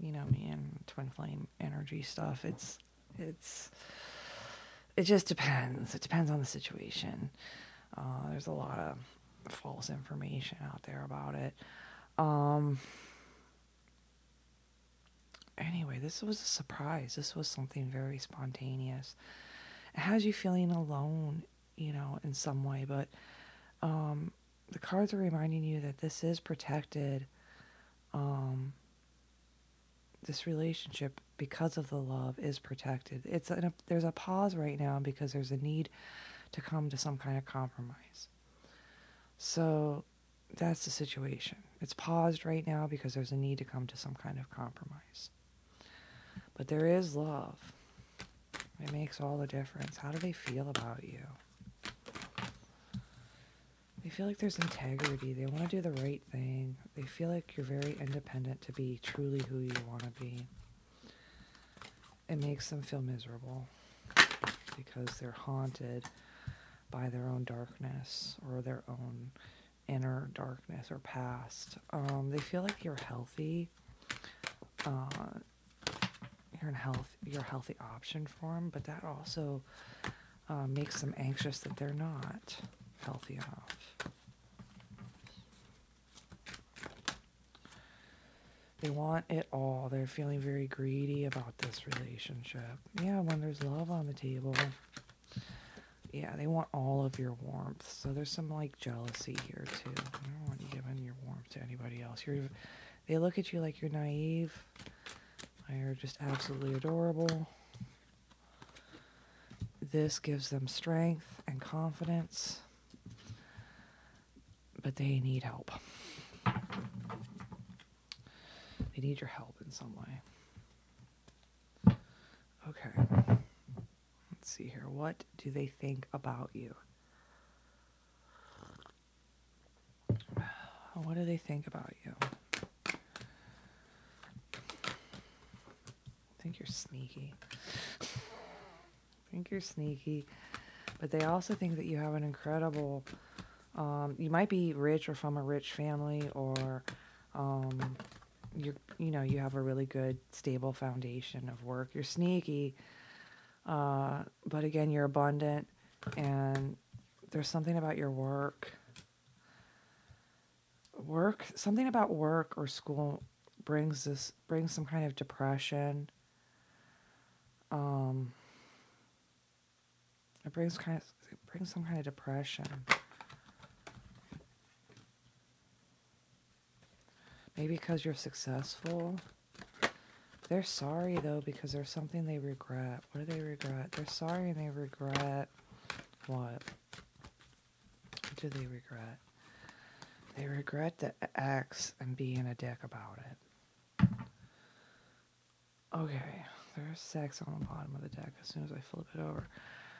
you know me and twin flame energy stuff. It's it's it just depends. It depends on the situation. Uh, there's a lot of false information out there about it. Um, anyway, this was a surprise. This was something very spontaneous. It has you feeling alone you know, in some way. But um, the cards are reminding you that this is protected. Um, this relationship, because of the love, is protected. It's a, there's a pause right now because there's a need to come to some kind of compromise. So that's the situation. It's paused right now because there's a need to come to some kind of compromise. But there is love. It makes all the difference. How do they feel about you? They feel like there's integrity. They want to do the right thing. They feel like you're very independent to be truly who you want to be. It makes them feel miserable because they're haunted by their own darkness or their own inner darkness or past. Um, they feel like you're healthy. Uh, you're in health. You're a healthy option for them, but that also uh, makes them anxious that they're not healthy enough. They want it all. They're feeling very greedy about this relationship. Yeah, when there's love on the table, yeah, they want all of your warmth. So there's some like jealousy here too. I don't want you giving your warmth to anybody else. You're, they look at you like you're naive. You're just absolutely adorable. This gives them strength and confidence, but they need help. They need your help in some way. Okay Let's see here. What do they think about you? What do they think about you? I think you're sneaky. I think you're sneaky. But they also think that you have an incredible, um, you might be rich or from a rich family or um, you you know, you have a really good stable foundation of work. You're sneaky uh, but again, you're abundant, and there's something about your work. Work, something about work or school brings this brings some kind of depression. Um, it brings kind of it brings some kind of depression. Maybe because you're successful. They're sorry though because there's something they regret. What do they regret? They're sorry and they regret what? What do they regret? They regret the X and being a dick about it. Okay, there's sex on the bottom of the deck as soon as I flip it over.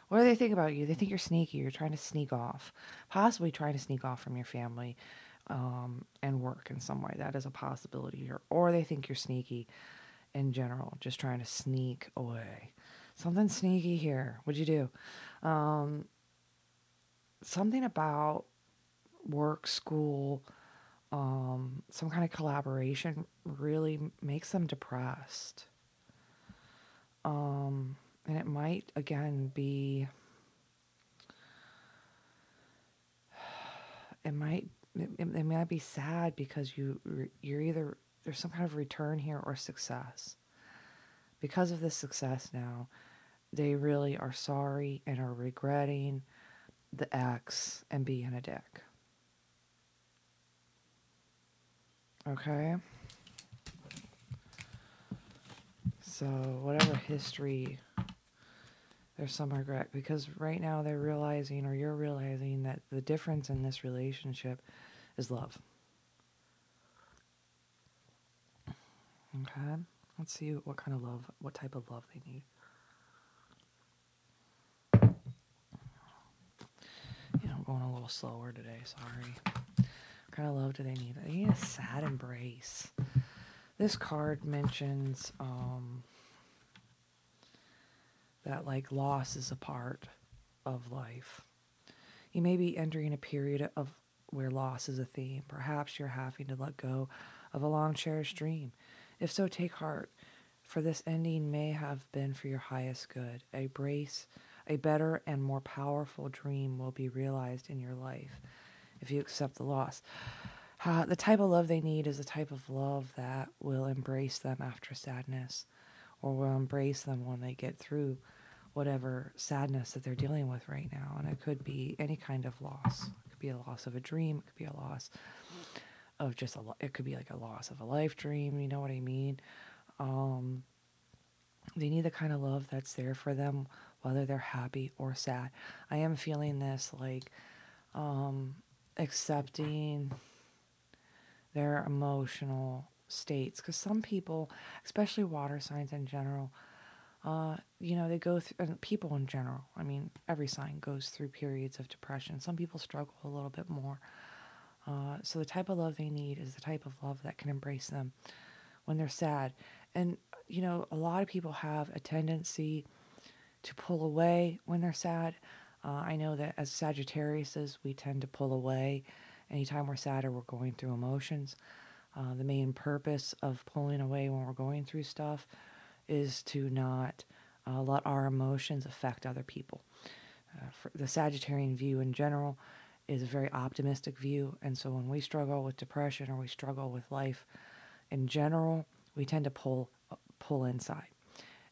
What do they think about you? They think you're sneaky. You're trying to sneak off, possibly trying to sneak off from your family um, and work in some way. That is a possibility here. Or they think you're sneaky in general, just trying to sneak away. Something sneaky here. What'd you do? Um, something about work, school, um, some kind of collaboration really makes them depressed. Um, and it might again be, it might it, might be sad because you you're either there's some kind of return here or success. Because of this success now, they really are sorry and are regretting the ex and being a dick. Okay? So, whatever history, there's some regret because right now they're realizing, or you're realizing, that the difference in this relationship is love. Okay. Let's see what kind of love, what type of love they need. Know, I'm going a little slower today. Sorry. What kind of love do they need? They need a sad embrace. This card mentions um, that like loss is a part of life. You may be entering a period of where loss is a theme. Perhaps you're having to let go of a long cherished dream. If so, take heart, for this ending may have been for your highest good. A brace, a better and more powerful dream will be realized in your life if you accept the loss. Uh, the type of love they need is the type of love that will embrace them after sadness or will embrace them when they get through whatever sadness that they're dealing with right now. And it could be any kind of loss. Could be a loss of a dream. It could be a loss of just a, it could be like a loss of a life dream. You know what I mean? Um, they need the kind of love that's there for them, whether they're happy or sad. I am feeling this like um, accepting their emotional states because some people, especially water signs in general, uh, you know, they go through, people in general, I mean, every sign goes through periods of depression. Some people struggle a little bit more. Uh, so the type of love they need is the type of love that can embrace them when they're sad. And, you know, a lot of people have a tendency to pull away when they're sad. Uh, I know that as Sagittarius, we tend to pull away anytime we're sad or we're going through emotions. Uh, the main purpose of pulling away when we're going through stuff is to not uh, let our emotions affect other people. Uh, the Sagittarian view in general is a very optimistic view, and so when we struggle with depression or we struggle with life in general, we tend to pull pull inside,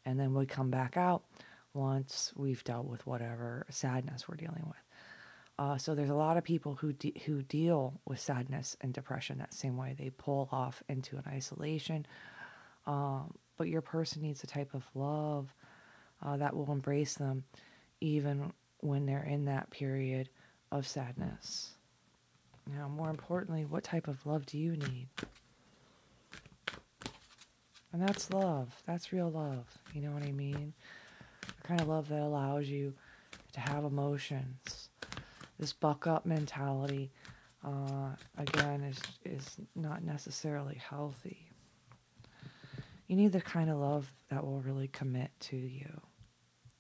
and then we come back out once we've dealt with whatever sadness we're dealing with. Uh, so there's a lot of people who de- who deal with sadness and depression that same way. They pull off into an isolation. Um, but your person needs a type of love uh, that will embrace them, even when they're in that period of sadness. Now, more importantly, what type of love do you need? And that's love. That's real love. You know what I mean? The kind of love that allows you to have emotions this buck up mentality, uh, again, is, is not necessarily healthy. You need the kind of love that will really commit to you.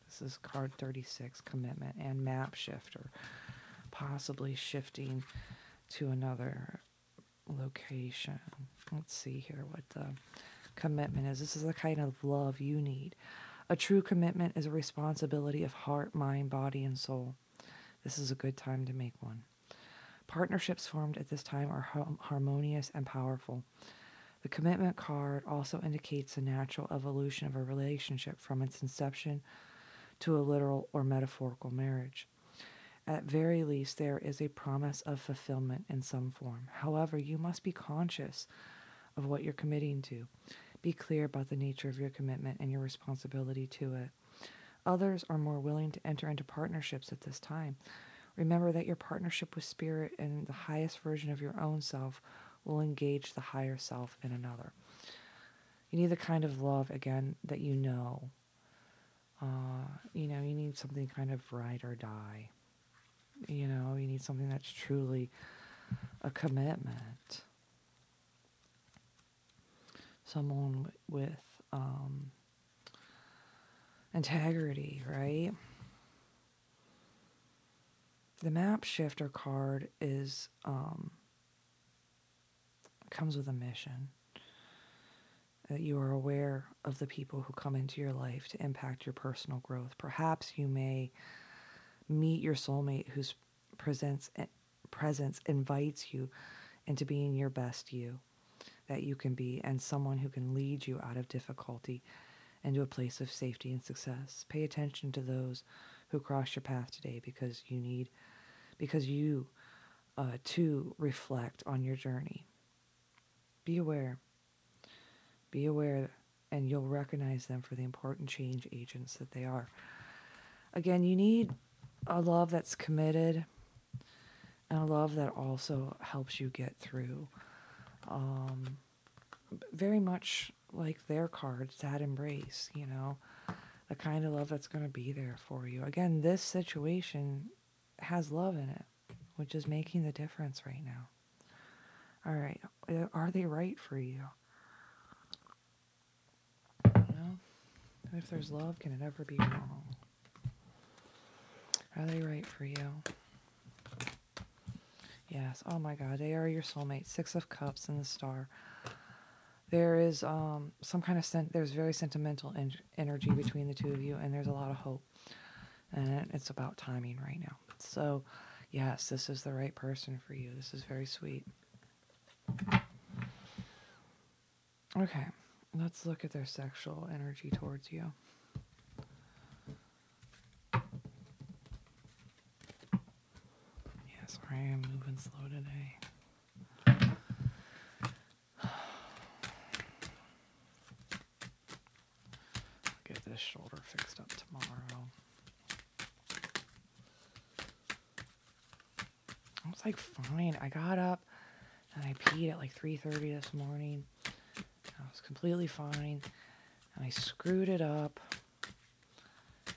This is card 36 commitment and map shifter, possibly shifting to another location. Let's see here what the commitment is. This is the kind of love you need. A true commitment is a responsibility of heart, mind, body, and soul. This is a good time to make one. Partnerships formed at this time are harmonious and powerful. The commitment card also indicates the natural evolution of a relationship from its inception to a literal or metaphorical marriage. At very least, there is a promise of fulfillment in some form. However, you must be conscious of what you're committing to. Be clear about the nature of your commitment and your responsibility to it. Others are more willing to enter into partnerships at this time. Remember that your partnership with Spirit and the highest version of your own self will engage the higher self in another. You need the kind of love, again, that you know. Uh, you know, you need something kind of ride or die. You know, you need something that's truly a commitment. Someone with um, integrity, right? The map shifter card is um, comes with a mission that you are aware of the people who come into your life to impact your personal growth. Perhaps you may meet your soulmate whose presence presence invites you into being your best you that you can be and someone who can lead you out of difficulty into a place of safety and success. Pay attention to those who cross your path today because you need, because you uh, too reflect on your journey. Be aware. Be aware, and you'll recognize them for the important change agents that they are. Again, you need a love that's committed and a love that also helps you get through. Um, very much like their cards, that embrace, you know, the kind of love that's going to be there for you. Again, this situation has love in it, which is making the difference right now. All right, uh, are they right for you? Know, if there's love, can it ever be wrong? Are they right for you? Yes. Oh my God, they are your soulmate. Six of Cups and the Star there is um, some kind of sen- there's very sentimental en- energy between the two of you, and there's a lot of hope. And it's about timing right now. So, yes, this is the right person for you. This is very sweet. Okay, let's look at their sexual energy towards you. Yeah, sorry, I'm moving slow today. Get this shoulder fixed up tomorrow. I was like, fine. I got up and I peed at like 3:30 this morning. I was completely fine. And I screwed it up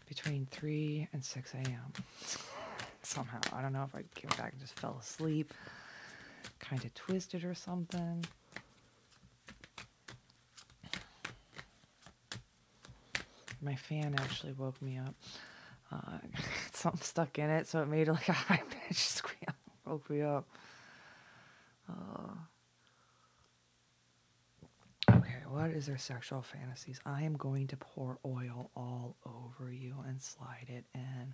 between 3 and 6 a.m. Somehow. I don't know if I came back and just fell asleep, kind of twisted or something. My fan actually woke me up. Uh, something stuck in it, so it made like a high pitched squeal. woke me up. Uh, okay, what is their sexual fantasies? I am going to pour oil all over you and slide it in.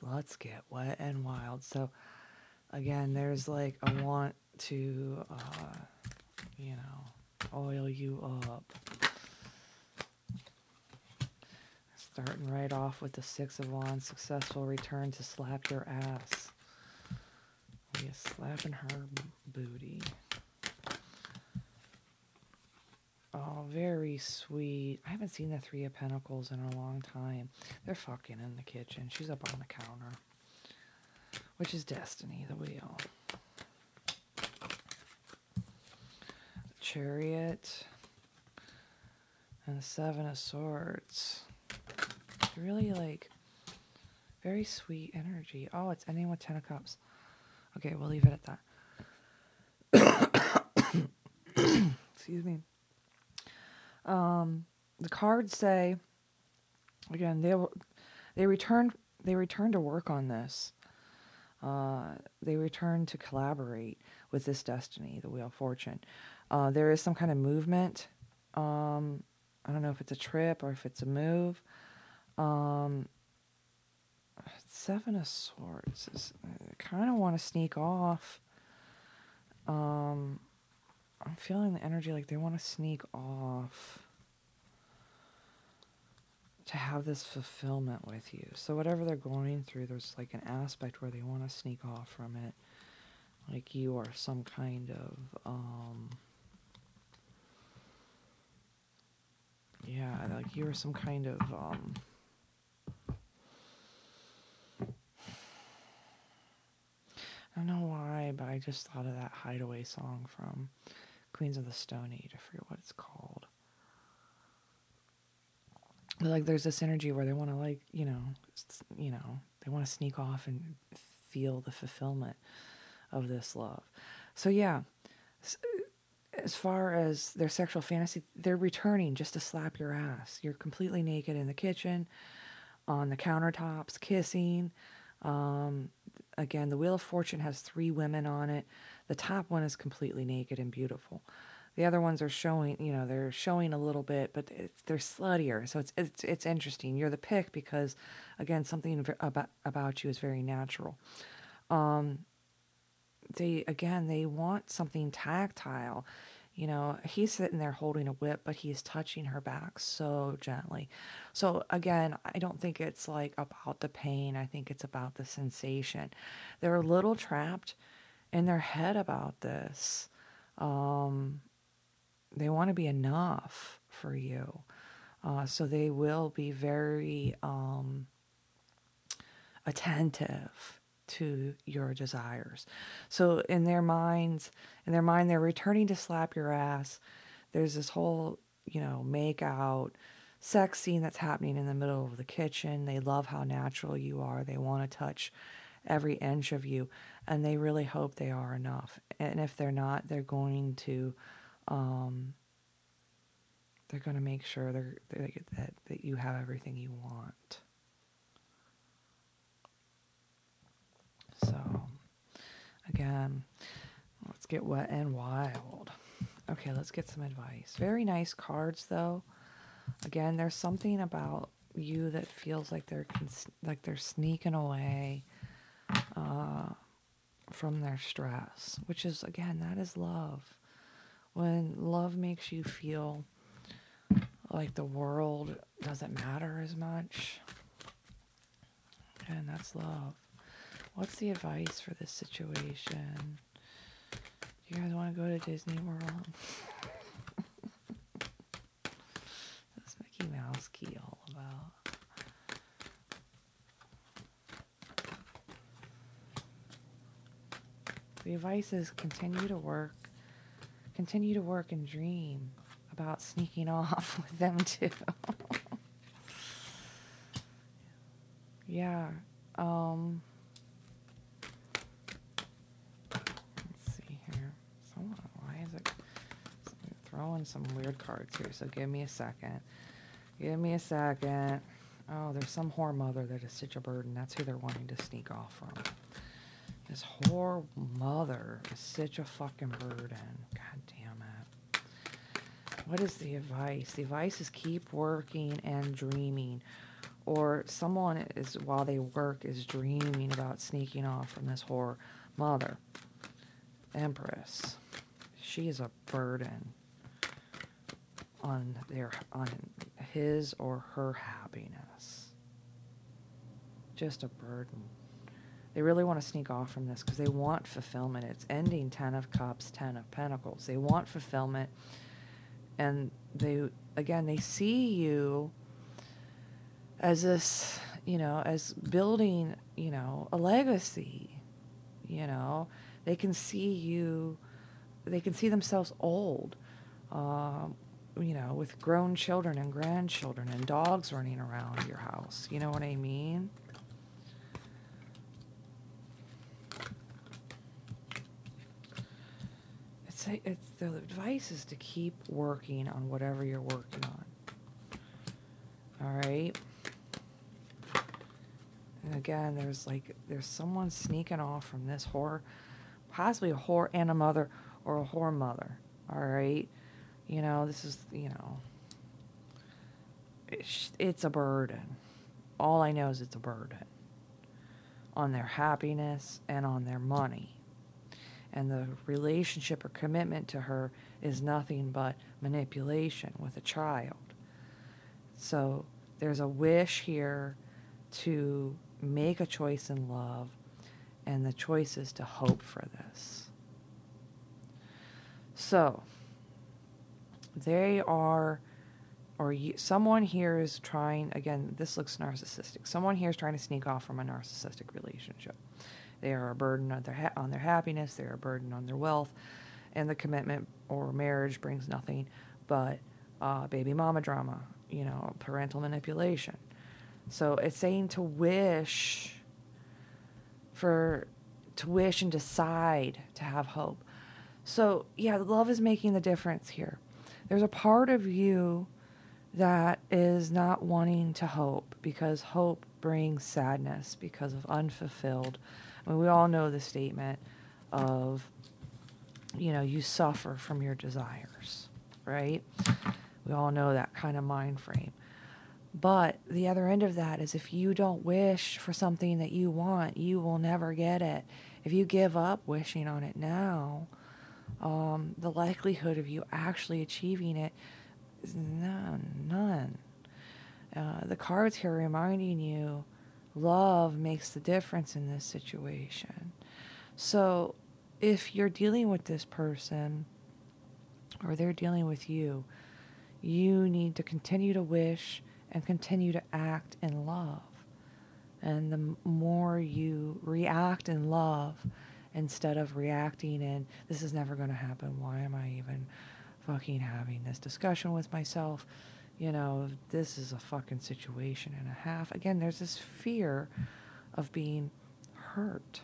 Let's get wet and wild. So, again, there's like a want to, uh, you know, oil you up. Starting right off with the Six of Wands, successful return to slap your ass. We are slapping her booty. Oh, very sweet. I haven't seen the Three of Pentacles in a long time. They're fucking in the kitchen. She's up on the counter. Which is Destiny, the wheel. Chariot. And the Seven of Swords. Really like very sweet energy. Oh, it's ending with Ten of Cups. Okay, we'll leave it at that. Excuse me. Um, the cards say again they will they return they return to work on this. Uh, they return to collaborate with this destiny, the Wheel of Fortune. Uh, there is some kind of movement. Um, I don't know if it's a trip or if it's a move. Um, Seven of Swords is I kind of want to sneak off. Um, I'm feeling the energy like they want to sneak off to have this fulfillment with you. So whatever they're going through, there's like an aspect where they want to sneak off from it. Like you are some kind of um yeah, like you are some kind of um I don't know why, but I just thought of that hideaway song from Queens of the Stone Age. I forget what it's called. But like, there's this energy where they want to, like, you know, you know, they want to sneak off and feel the fulfillment of this love. So yeah, as far as their sexual fantasy, they're returning just to slap your ass. You're completely naked in the kitchen, on the countertops, kissing. Um, again, the Wheel of Fortune has three women on it. The top one is completely naked and beautiful. The other ones are showing, you know, they're showing a little bit, but they're sluttier. So it's it's it's interesting. You're the pick because, again, something about about you is very natural. Um, they again, they want something tactile. You know, he's sitting there holding a whip, but he's touching her back so gently. So, again, I don't think it's like about the pain. I think it's about the sensation. They're a little trapped in their head about this. Um, they want to be enough for you. Uh, so they will be very um, attentive to your desires. So in their minds, in their mind, they're returning to slap your ass. There's this whole, you know, make out sex scene that's happening in the middle of the kitchen. They love how natural you are. They want to touch every inch of you, and they really hope they are enough. And if they're not, they're going to, um, they're going to make sure they're, they're, that that you have everything you want. So, again, let's get wet and wild. Okay, let's get some advice. Very nice cards, though. Again, there's something about you that feels like they're like they're sneaking away uh, from their stress, which is again that is love. When love makes you feel like the world doesn't matter as much, and that's love. What's the advice for this situation? Do you guys want to go to Disney World? What's Mickey Mouse key all about? The advice is continue to work, continue to work and dream about sneaking off with them too. yeah. Um, let's see here. Someone, why is it throwing some weird cards here? So give me a second. Give me a second. Oh, there's some whore mother that is such a burden. That's who they're wanting to sneak off from. This whore mother is such a fucking burden. God damn it. What is the advice? The advice is keep working and dreaming. Or someone is, while they work, is dreaming about sneaking off from this whore mother. Empress. She is a burden on their on his or her happiness. Just a burden. They really want to sneak off from this because they want fulfillment. It's ending 10 of cups, 10 of pentacles. They want fulfillment. And they, again, they see you as this, you know, as building, you know, a legacy. You know, they can see you, they can see themselves old, um, you know, with grown children and grandchildren and dogs running around your house. You know what I mean? It's, it's the advice is to keep working on whatever you're working on. All right. And again, there's like there's someone sneaking off from this whore, possibly a whore and a mother or a whore mother. All right. You know, this is you know. It's, it's a burden. All I know is it's a burden on their happiness and on their money and the relationship or commitment to her is nothing but manipulation with a child. So there's a wish here to make a choice in love, and the choice is to hope for this. So they are, or you, someone here is trying, again, this looks narcissistic. Someone here is trying to sneak off from a narcissistic relationship. They are a burden on their ha- on their happiness. They're a burden on their wealth, and the commitment or marriage brings nothing but uh, baby mama drama. You know, parental manipulation. So it's saying to wish for to wish and decide to have hope. So yeah, love is making the difference here. There's a part of you that is not wanting to hope because hope brings sadness because of unfulfilled I mean, we all know the statement of, you know, you suffer from your desires, right? We all know that kind of mind frame. But the other end of that is if you don't wish for something that you want, you will never get it. If you give up wishing on it now, um, the likelihood of you actually achieving it is none. None. Uh, the cards here reminding you love makes the difference in this situation. So if you're dealing with this person or they're dealing with you, you need to continue to wish and continue to act in love. And the more you react in love instead of reacting in, this is never going to happen, why am I even fucking having this discussion with myself? You know, this is a fucking situation and a half. Again, there's this fear of being hurt.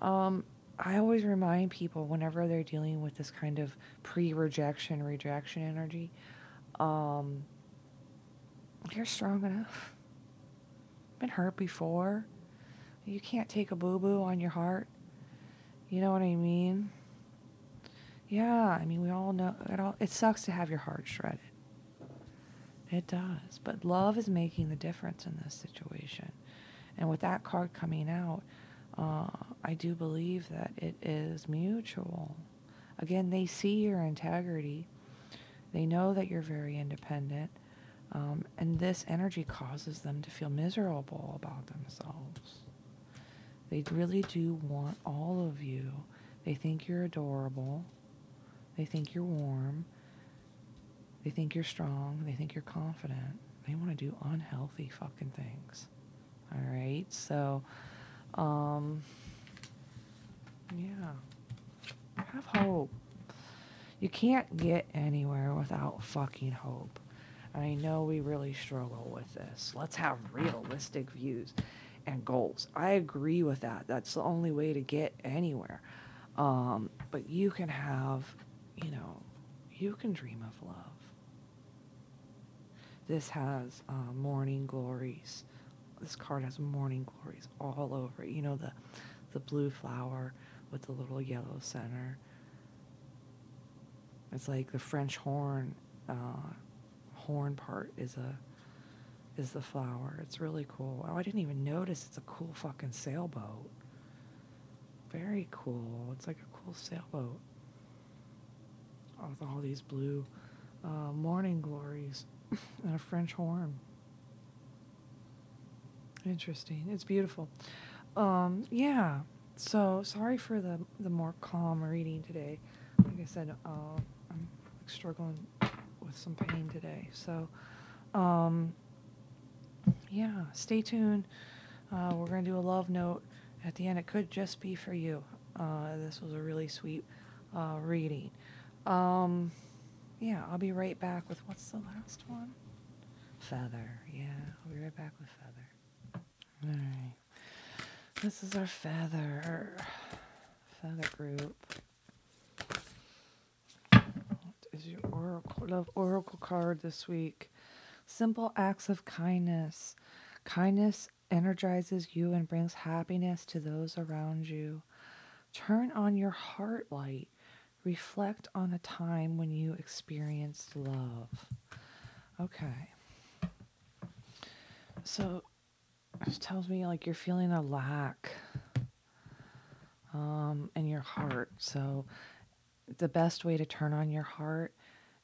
Um, I always remind people whenever they're dealing with this kind of pre rejection, rejection energy, um, you're strong enough. Been hurt before. You can't take a boo boo on your heart. You know what I mean? Yeah, I mean, we all know it all. It sucks to have your heart shredded. It does. But love is making the difference in this situation. And with that card coming out, uh, I do believe that it is mutual. Again, they see your integrity. They know that you're very independent. Um, and this energy causes them to feel miserable about themselves. They really do want all of you. They think you're adorable. They think you're warm. They think you're strong. They think you're confident. They want to do unhealthy fucking things. All right. So, um, yeah. Have hope. You can't get anywhere without fucking hope. I know we really struggle with this. Let's have realistic views and goals. I agree with that. That's the only way to get anywhere. Um, but you can have, you know, you can dream of love. This has uh, morning glories. This card has morning glories all over it. You know, the, the blue flower with the little yellow center. It's like the French horn, uh, horn part is a is the flower. It's really cool. Oh, I didn't even notice it's a cool fucking sailboat. Very cool. It's like a cool sailboat with all these blue uh, morning glories and a French horn. Interesting. It's beautiful. Um, yeah. So sorry for the the more calm reading today. Like I said, uh, I'm struggling with some pain today. So, um, yeah, stay tuned. Uh, we're to do a love note at the end. It could just be for you. Uh, this was a really sweet uh, reading. Um, yeah, I'll be right back with what's the last one? Feather. Yeah, I'll be right back with Feather. All right. This is our Feather. Feather group. What is your oracle? Love oracle card this week. Simple acts of kindness. Kindness energizes you and brings happiness to those around you. Turn on your heart light. Reflect on a time when you experienced love. Okay. So this tells me like you're feeling a lack um, in your heart. So the best way to turn on your heart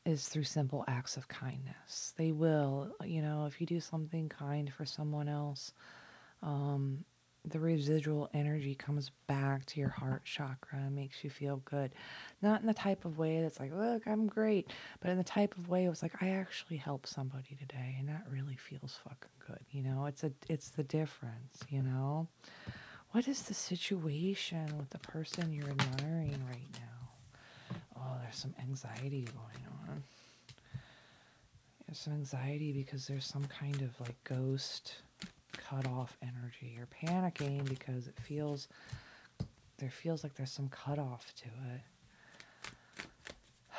is through simple acts of kindness. They will, you know, if you do something kind for someone else, um, the residual energy comes back to your heart chakra and makes you feel good. Not in the type of way that's like, look, I'm great, but in the type of way it was like, I actually helped somebody today and that really feels fucking good. You know, it's a it's the difference, you know? What is the situation with the person you're admiring right now? Oh, there's some anxiety going on. There's some anxiety because there's some kind of like ghost cut off energy. You're panicking because it feels there feels like there's some cutoff to it.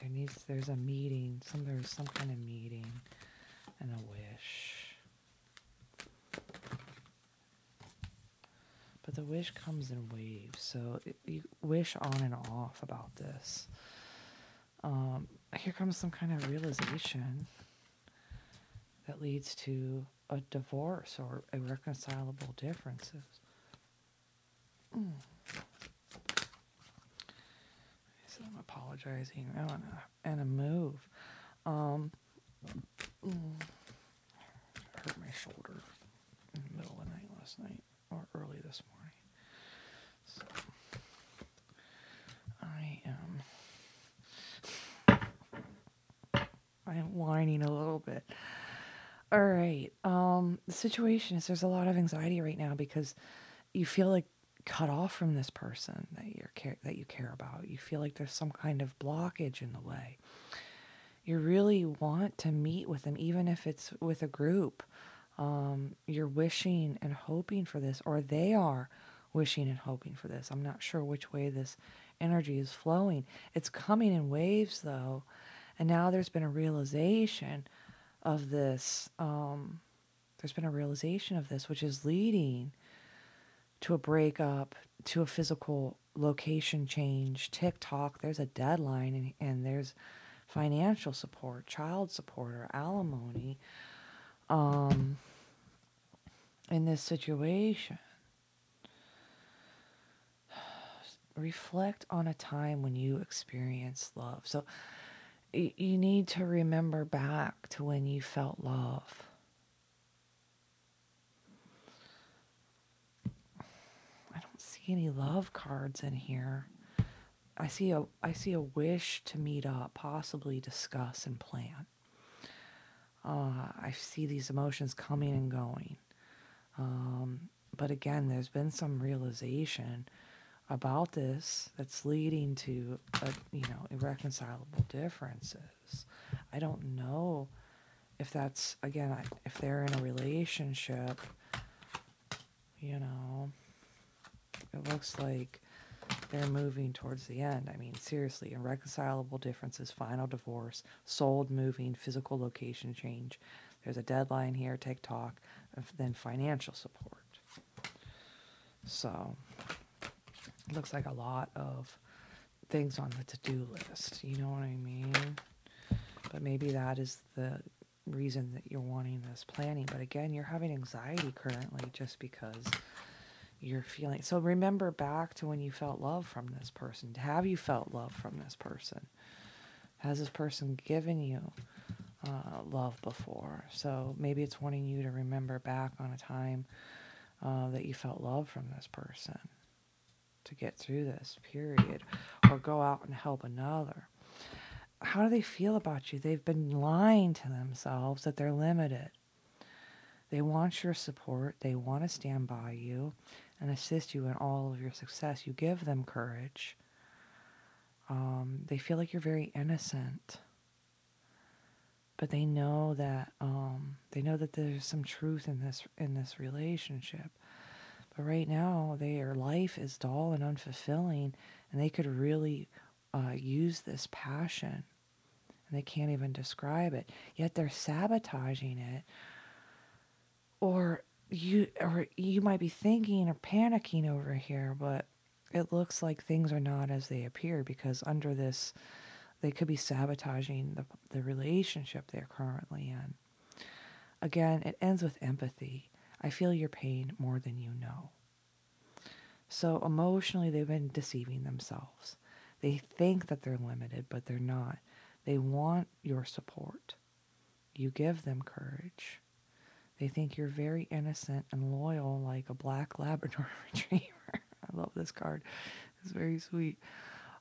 There needs there's a meeting, some there's some kind of meeting and a wish. But the wish comes in waves, so it, you wish on and off about this. Um, here comes some kind of realization that leads to a divorce or irreconcilable differences. Mm. So I'm apologizing and a, a move. Um, mm, hurt my shoulder in the middle of the night last night or early this morning. So I am I am whining a little bit. All right. Um, the situation is there's a lot of anxiety right now because you feel like cut off from this person that you care that you care about. You feel like there's some kind of blockage in the way. You really want to meet with them, even if it's with a group. Um, you're wishing and hoping for this, or they are wishing and hoping for this. I'm not sure which way this energy is flowing. It's coming in waves, though, and now there's been a realization of this. Um, there's been a realization of this, which is leading to a breakup, to a physical location change. TikTok, there's a deadline, and, and there's financial support, child support, or alimony um, in this situation. Reflect on a time when you experienced love. So, you need to remember back to when you felt love. I don't see any love cards in here. I see a I see a wish to meet up, possibly discuss and plan. Uh, I see these emotions coming and going, um, but again, there's been some realization about this that's leading to a, you know irreconcilable differences. I don't know if that's again if they're in a relationship. You know, it looks like they're moving towards the end. I mean, seriously, irreconcilable differences, final divorce, sold, moving, physical location change. There's a deadline here, TikTok, then financial support. So, looks like a lot of things on the to do list. You know what I mean? But maybe that is the reason that you're wanting this planning. But again, you're having anxiety currently just because you're feeling. So remember back to when you felt love from this person. Have you felt love from this person? Has this person given you uh, love before? So maybe it's wanting you to remember back on a time uh, that you felt love from this person to get through this period or go out and help another. How do they feel about you? They've been lying to themselves that they're limited. They want your support. They want to stand by you and assist you in all of your success. You give them courage. Um, they feel like you're very innocent, but they know that um, they know that there's some truth in this in this relationship. But right now, their life is dull and unfulfilling, and they could really uh, use this passion, and they can't even describe it. Yet they're sabotaging it, or you or you might be thinking or panicking over here, but it looks like things are not as they appear because under this they could be sabotaging the the relationship they're currently in. Again, it ends with empathy. I feel your pain more than you know. So emotionally they've been deceiving themselves. They think that they're limited, but they're not. They want your support. You give them courage. They think you're very innocent and loyal, like a black Labrador retriever. I love this card. It's very sweet.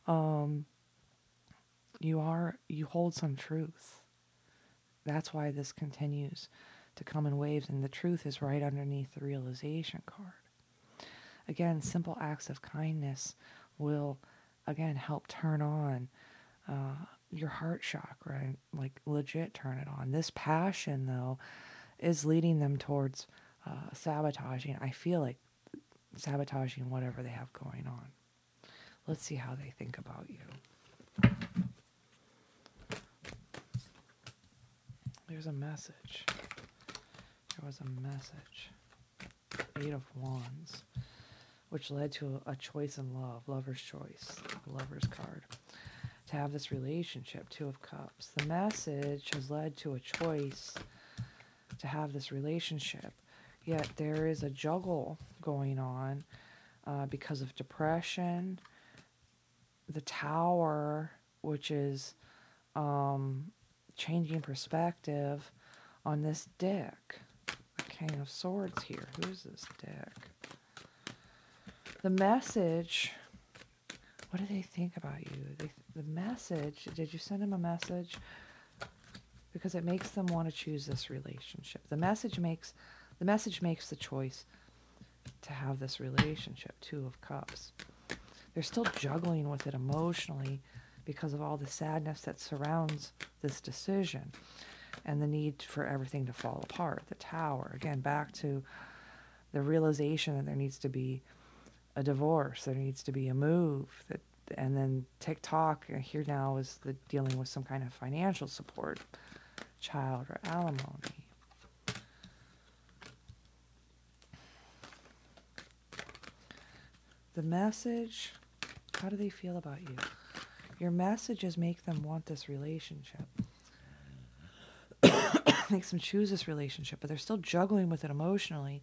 Um, you are you hold some truth. That's why this continues to come in waves, and the truth is right underneath the realization card. Again, simple acts of kindness will again help turn on uh, your heart chakra and like legit turn it on. This passion, though, is leading them towards uh, sabotaging. I feel like sabotaging whatever they have going on. Let's see how they think about you. There's a message. There was a message. Eight of Wands, which led to a, choice in love, lover's choice, lover's card. To have this relationship, Two of Cups. The message has led to a choice to have this relationship. Yet there is a juggle going on uh, because of depression, the tower, which is um, changing perspective on this deck. King of Swords here. Who's this deck? The message. What do they think about you? They, the message. Did you send him a message? because it makes them want to choose this relationship. The message makes the message makes the choice to have this relationship, two of cups. They're still juggling with it emotionally because of all the sadness that surrounds this decision and the need for everything to fall apart. The tower, again, back to the realization that there needs to be a divorce, there needs to be a move, that, and then TikTok uh, here now is the dealing with some kind of financial support child or alimony. The message, how do they feel about you? Your messages make them want this relationship. Makes them choose this relationship, but they're still juggling with it emotionally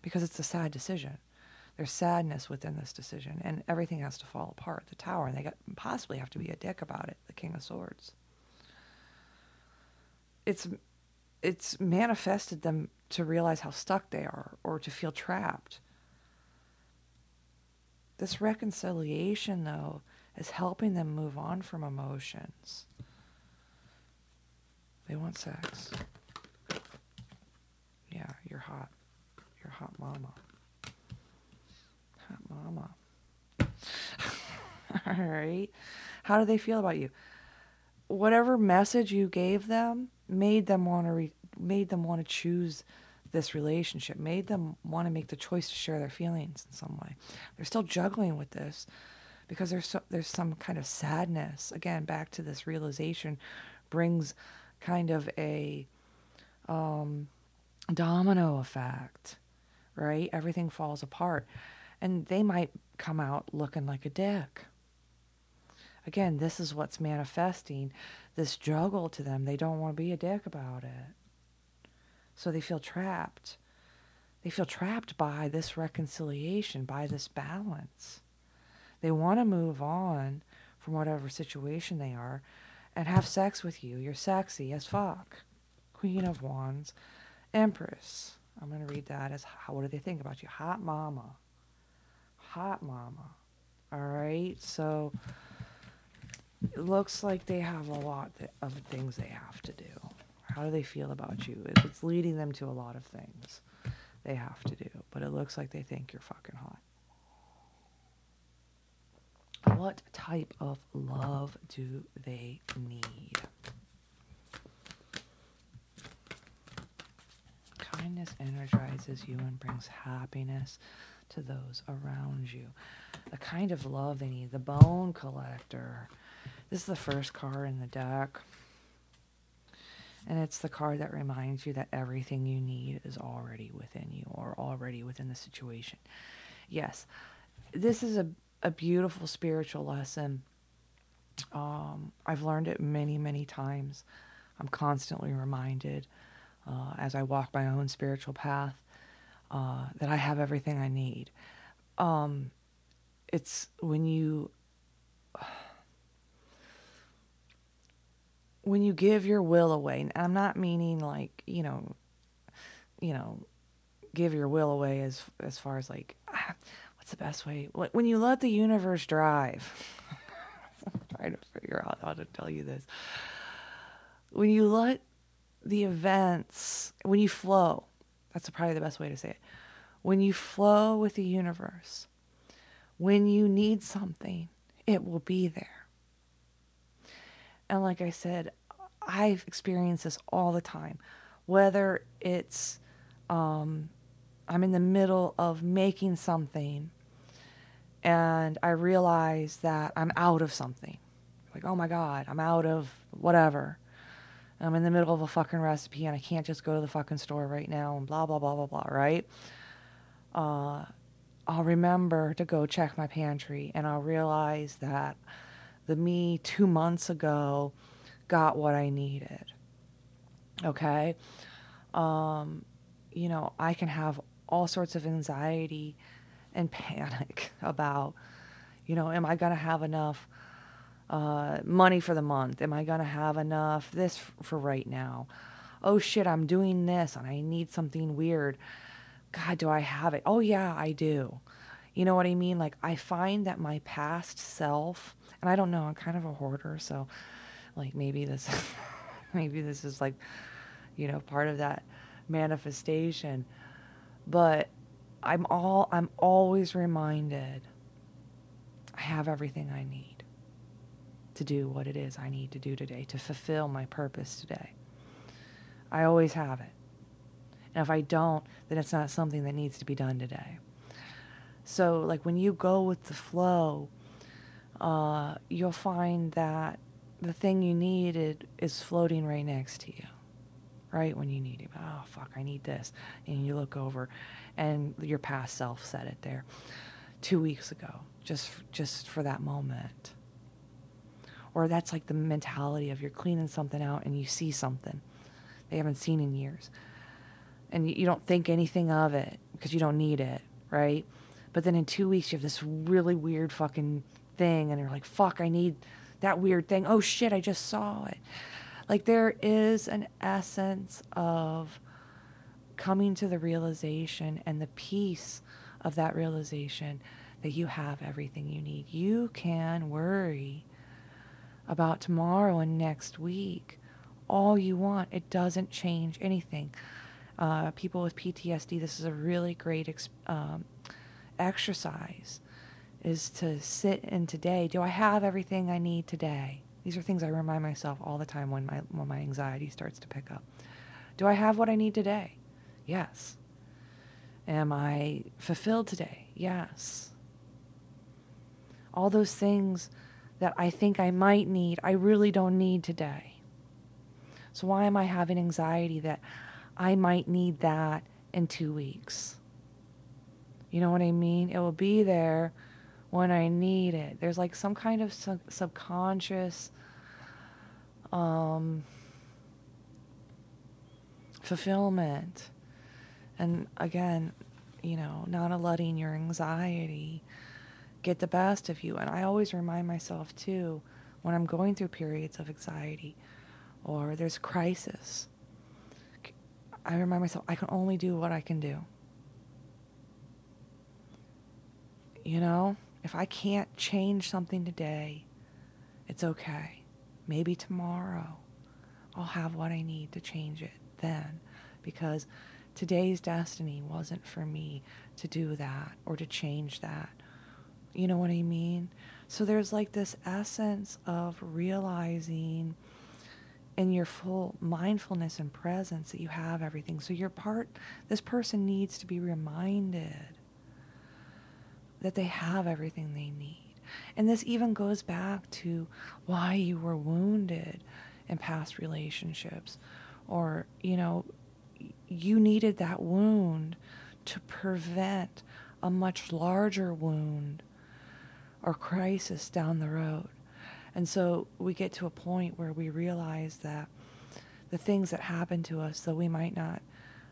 because it's a sad decision. There's sadness within this decision, and everything has to fall apart. The tower, and they got, possibly have to be a dick about it. The King of Swords it's it's manifested them to realize how stuck they are or to feel trapped. This reconciliation, though, is helping them move on from emotions. They want sex. Yeah, you're hot. You're hot mama. Hot mama. All right. How do they feel about you? Whatever message you gave them made them want to re- made them want to choose this relationship, made them want to make the choice to share their feelings in some way. They're still juggling with this because there's so, there's some kind of sadness. Again, back to this realization brings kind of a um, domino effect, right? Everything falls apart, and they might come out looking like a dick. Again, this is what's manifesting this juggle to them. They don't want to be a dick about it. So they feel trapped. They feel trapped by this reconciliation, by this balance. They want to move on from whatever situation they are and have sex with you. You're sexy as fuck. Queen of Wands, Empress. I'm going to read that as how, what do they think about you? Hot mama. Hot mama. All right. So it looks like they have a lot of things they have to do. How do they feel about you? It's leading them to a lot of things they have to do, but it looks like they think you're fucking hot. What type of love do they need? Kindness energizes you and brings happiness to those around you. The kind of love they need. The bone collector. This is the first card in the deck. And it's the card that reminds you that everything you need is already within you or already within the situation. Yes, this is a, a beautiful spiritual lesson. Um, I've learned it many, many times. I'm constantly reminded uh, as I walk my own spiritual path uh, that I have everything I need. Um, it's when you when you give your will away, I'm not meaning like, you know, you know, give your will away as as far as like the best way? When you let the universe drive. I'm trying to figure out how to tell you this. When you let the events, when you flow, that's probably the best way to say it. When you flow with the universe, when you need something, it will be there. And like I said, I've experienced this all the time. Whether it's um, I'm in the middle of making something and I realize that I'm out of something. Like, oh my God, I'm out of whatever. I'm in the middle of a fucking recipe and I can't just go to the fucking store right now and blah, blah, blah, blah, blah, right? Uh, I'll remember to go check my pantry and I'll realize that the me two months ago got what I needed. Okay? Um, you know, I can have all sorts of anxiety and panic about, you know, am I going to have enough uh, money for the month? Am I going to have enough this for right now? Oh shit, I'm doing this and I need something weird. God, do I have it? Oh yeah, I do. You know what I mean? Like, I find that my past self, and I don't know, I'm kind of a hoarder, so like maybe this, maybe this is like, you know, part of that manifestation. But I'm all, I'm always reminded I have everything I need to do what it is I need to do today, to fulfill my purpose today. I always have it. And if I don't, then it's not something that needs to be done today. So, like when you go with the flow, uh, you'll find that the thing you needed is floating right next to you, right when you need it. Oh, fuck, I need this. And you look over, and your past self said it there two weeks ago, just, just for that moment. Or that's like the mentality of you're cleaning something out and you see something they haven't seen in years. And you don't think anything of it because you don't need it, right? But then in two weeks, you have this really weird fucking thing, and you're like, fuck, I need that weird thing. Oh shit, I just saw it. Like there is an essence of coming to the realization and the peace of that realization that you have everything you need. You can worry about tomorrow and next week all you want. It doesn't change anything. Uh, people with PTSD, this is a really great ex- um, exercise is to sit in today. Do I have everything I need today? These are things I remind myself all the time when my when my anxiety starts to pick up. Do I have what I need today? Yes. Am I fulfilled today? Yes. All those things that I think I might need, I really don't need today. So why am I having anxiety that I might need that in 2 weeks? You know what I mean? It will be there when I need it. There's like some kind of sub- subconscious um, fulfillment. And again, you know, not letting your anxiety get the best of you. And I always remind myself too when I'm going through periods of anxiety or there's crisis. I remind myself I can only do what I can do. You know, if I can't change something today, it's okay. Maybe tomorrow I'll have what I need to change it then because today's destiny wasn't for me to do that or to change that. You know what I mean? So there's like this essence of realizing in your full mindfulness and presence that you have everything. So your part, this person needs to be reminded that they have everything they need. And this even goes back to why you were wounded in past relationships. Or, you know, you needed that wound to prevent a much larger wound or crisis down the road. And so we get to a point where we realize that the things that happen to us, though we might not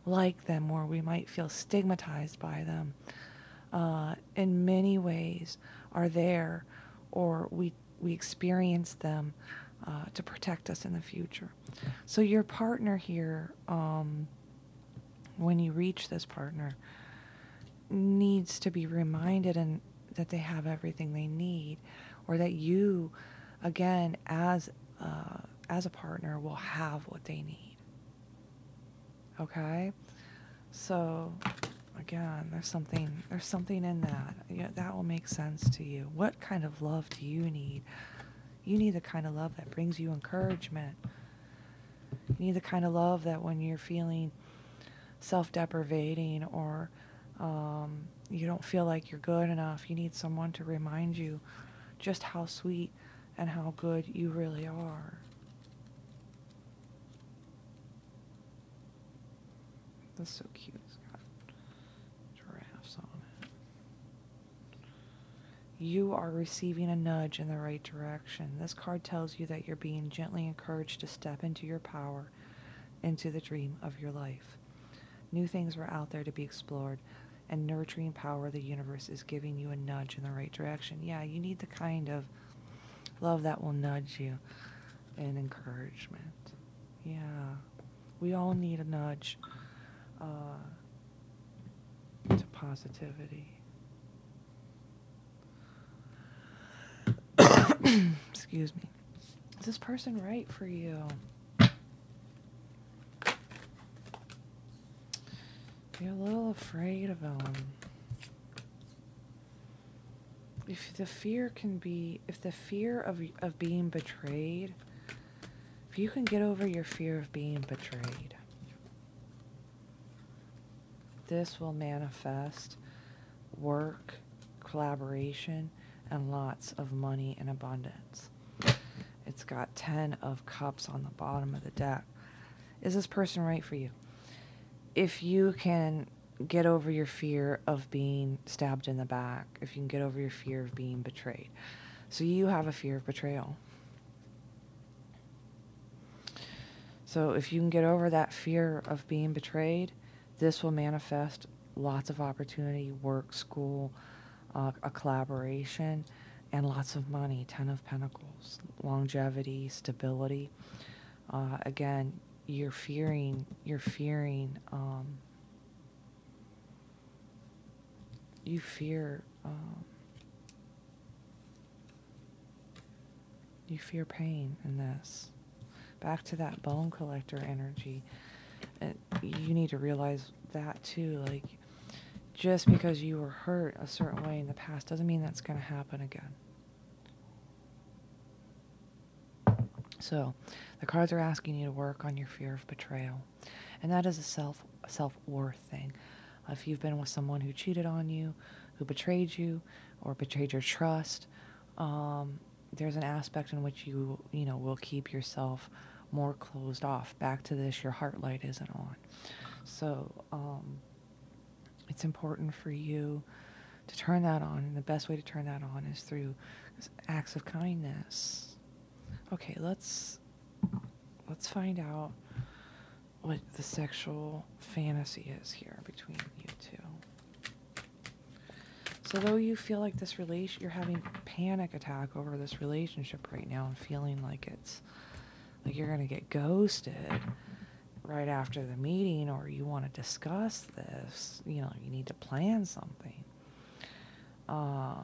like them or we might feel stigmatized by them, uh, in many ways are there or we, we experience them uh, to protect us in the future. So, your partner here, um, when you reach this partner, needs to be reminded and that they have everything they need, or that you, again, as uh, as a partner, will have what they need. Okay, so again, there's something there's something in that. That will make sense to you. What kind of love do you need? You need the kind of love that brings you encouragement. You need the kind of love that when you're feeling self-deprivating or um, you don't feel like you're good enough, you need someone to remind you just how sweet and how good you really are. That's so cute. Giraffes on it. You are receiving a nudge in the right direction. This card tells you that you're being gently encouraged to step into your power, into the dream of your life. New things are out there to be explored, and nurturing power of the universe is giving you a nudge in the right direction. Yeah, you need the kind of love that will nudge you and encouragement. Yeah, we all need a nudge uh, to positivity. Excuse me. Is this person right for you? You're a little afraid of them. If the fear can be, if the fear of, of being betrayed, if you can get over your fear of being betrayed, this will manifest work, collaboration, and lots of money in abundance. It's got 10 of cups on the bottom of the deck. Is this person right for you? If you can get over your fear of being stabbed in the back, if you can get over your fear of being betrayed. So you have a fear of betrayal. So if you can get over that fear of being betrayed, this will manifest lots of opportunity, work, school, uh, a collaboration, and lots of money. Ten of Pentacles, longevity, stability. Uh, again, you're fearing you're fearing um, you fear um, you fear pain in this. Back to that bone collector energy and you need to realize that too like just because you were hurt a certain way in the past doesn't mean that's going to happen again. So, the cards are asking you to work on your fear of betrayal. And that is a self self worth thing. If you've been with someone who cheated on you, who betrayed you, or betrayed your trust, um, there's an aspect in which you you know will keep yourself more closed off. Back to this, your heart light isn't on. So um, it's important for you to turn that on, and the best way to turn that on is through acts of kindness. Okay, let's let's find out what the sexual fantasy is here between you two. So though you feel like this relation you're having panic attack over this relationship right now and feeling like it's like you're going to get ghosted right after the meeting or you want to discuss this, you know, you need to plan something. Uh,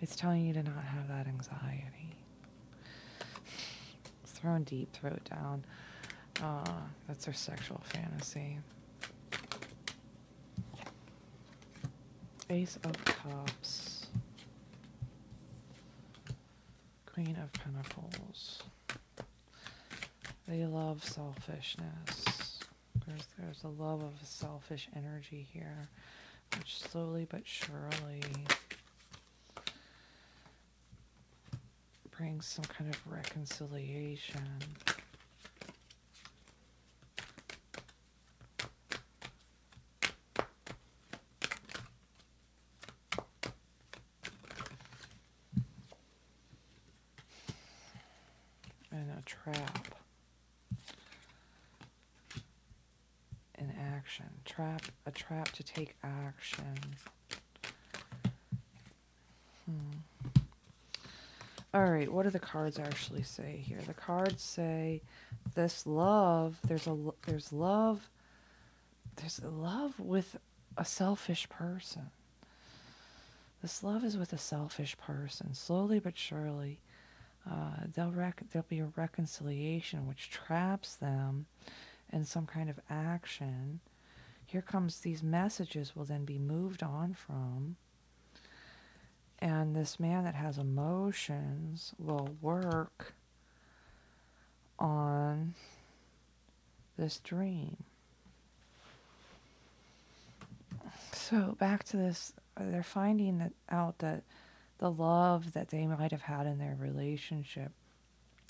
it's telling you to not have that anxiety. Throwing deep, throw it down. Uh, that's our sexual fantasy. Ace of Cups. Queen of Pentacles. They love selfishness. There's there's a love of selfish energy here, which slowly but surely brings some kind of reconciliation. And a trap. An action. Trap a trap to take action. Hmm. All right, what do the cards actually say here? The cards say this love, there's a there's love there's a love with a selfish person. This love is with a selfish person. Slowly but surely, uh, they'll rec- there'll be a reconciliation which traps them in some kind of action. Here comes these messages will then be moved on from. And this man that has emotions will work on this dream. So back to this, they're finding that out that the love that they might have had in their relationship,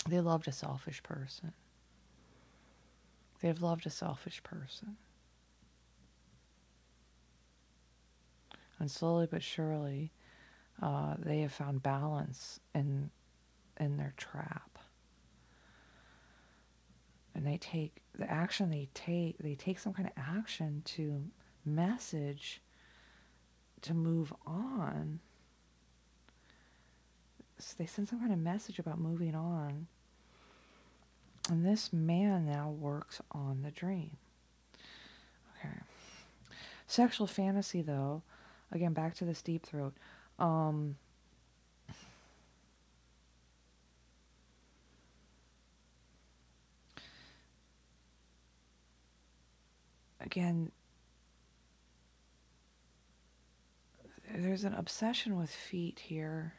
they loved a selfish person. They've loved a selfish person. And slowly but surely, uh, they have found balance in in their trap. And they take the action they take. They take some kind of action to message to move on. So they send some kind of message about moving on. And this man now works on the dream. Okay. Sexual fantasy, though, again, back to this deep throat. Um, again, there's an obsession with feet here.